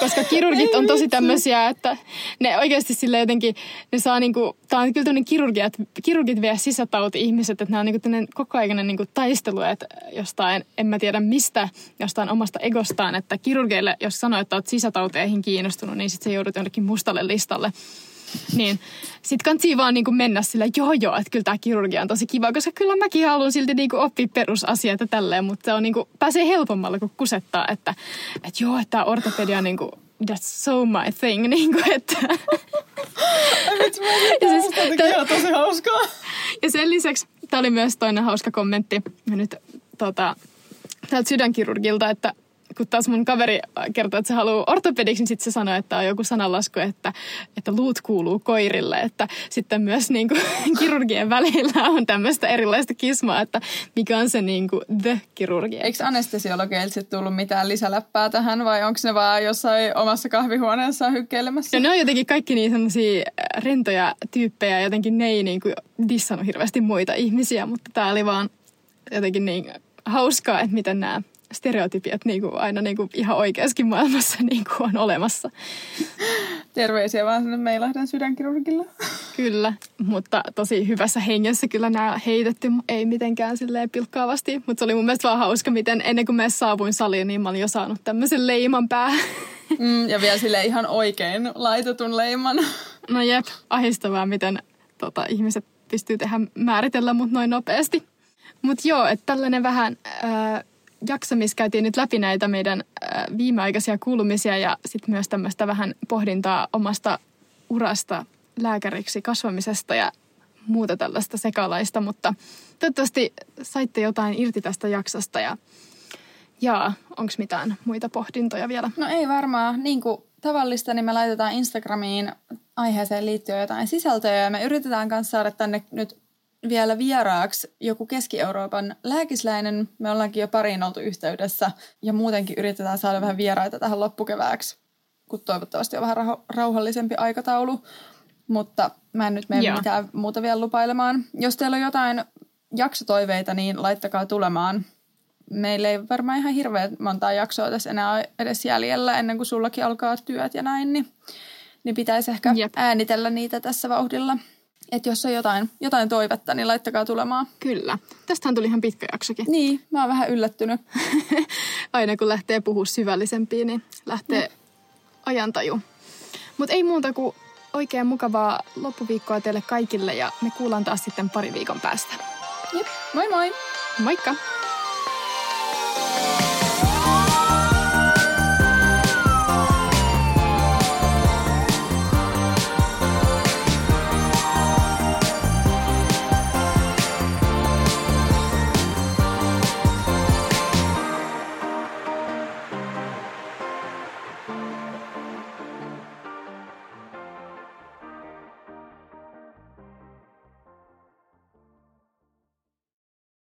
koska kirurgit on tosi tämmöisiä, että ne oikeasti sille jotenkin, ne saa niinku, tää on kyllä tämmöinen kirurgia, että kirurgit vie sisätauti-ihmiset, että nämä on niinku koko ajan niinku taistelu, että jostain, en mä tiedä mistä, jostain omasta egostaan, että kirurgeille, jos sanoo, että olet sisätauteihin kiinnostunut, niin sitten se joudut jonnekin mustalle listalle. Niin sitten kansi vaan niin kuin mennä sillä, joo joo, että kyllä tämä kirurgia on tosi kiva, koska kyllä mäkin haluan silti niin kuin oppia perusasiat ja tälleen, mutta se on niin kuin, pääsee helpommalla kuin kusettaa, että, että joo, että tämä ortopedia on niin kuin, that's so my thing, niin kuin, että... ja siis, tämä tosi hauskaa. Ja sen lisäksi, tämä oli myös toinen hauska kommentti, ja nyt tota, täältä sydänkirurgilta, että kun taas mun kaveri kertoo, että se haluaa ortopediksi, niin sitten se sanoo, että on joku sananlasku, että, että luut kuuluu koirille. Että sitten myös niin kuin, kirurgien välillä on tämmöistä erilaista kismaa, että mikä on se niin kuin the-kirurgia. Eikö anestesiologeilta sitten tullut mitään lisäläppää tähän vai onko ne vaan jossain omassa kahvihuoneessa hykkeilemässä? No ne on jotenkin kaikki niin semmoisia rentoja tyyppejä, jotenkin ne ei niin kuin dissannut hirveästi muita ihmisiä, mutta tämä oli vaan jotenkin niin hauskaa, että miten nämä stereotypiat niin kuin aina niin kuin ihan oikeassakin maailmassa niin kuin on olemassa. Terveisiä vaan sinne Meilahden sydänkirurgilla. Kyllä, mutta tosi hyvässä hengessä kyllä nämä heitetty, ei mitenkään silleen pilkkaavasti. Mutta se oli mun mielestä vaan hauska, miten ennen kuin mä saavuin saliin, niin mä olin jo saanut tämmöisen leiman päähän. Mm, ja vielä sille ihan oikein laitetun leiman. No jep, ahistavaa, miten tota, ihmiset pystyy tehdä määritellä mut noin nopeasti. Mutta joo, että tällainen vähän äh, jakso, missä käytiin nyt läpi näitä meidän äh, viimeaikaisia kuulumisia ja sitten myös tämmöistä vähän pohdintaa omasta urasta lääkäriksi kasvamisesta ja muuta tällaista sekalaista, mutta toivottavasti saitte jotain irti tästä jaksosta ja jaa, onko mitään muita pohdintoja vielä? No ei varmaan. Niin kuin tavallista, niin me laitetaan Instagramiin aiheeseen liittyen jotain sisältöjä ja me yritetään kanssa saada tänne nyt vielä vieraaksi joku Keski-Euroopan lääkisläinen. Me ollaankin jo pariin oltu yhteydessä ja muutenkin yritetään saada vähän vieraita tähän loppukevääksi, kun toivottavasti on vähän rauhallisempi aikataulu. Mutta mä en nyt mene mitään muuta vielä lupailemaan. Jos teillä on jotain jaksotoiveita, niin laittakaa tulemaan. Meillä ei varmaan ihan hirveän montaa jaksoa tässä enää edes jäljellä ennen kuin sullakin alkaa työt ja näin, niin, niin pitäisi ehkä Jep. äänitellä niitä tässä vauhdilla. Että jos on jotain, jotain toivetta, niin laittakaa tulemaan. Kyllä. Tästähän tuli ihan pitkä jaksokin. Niin, mä oon vähän yllättynyt. Aina kun lähtee puhua syvällisempiin, niin lähtee mm. ajantaju. Mutta ei muuta kuin oikein mukavaa loppuviikkoa teille kaikille ja me kuullaan taas sitten pari viikon päästä. Jep, moi moi! Moikka!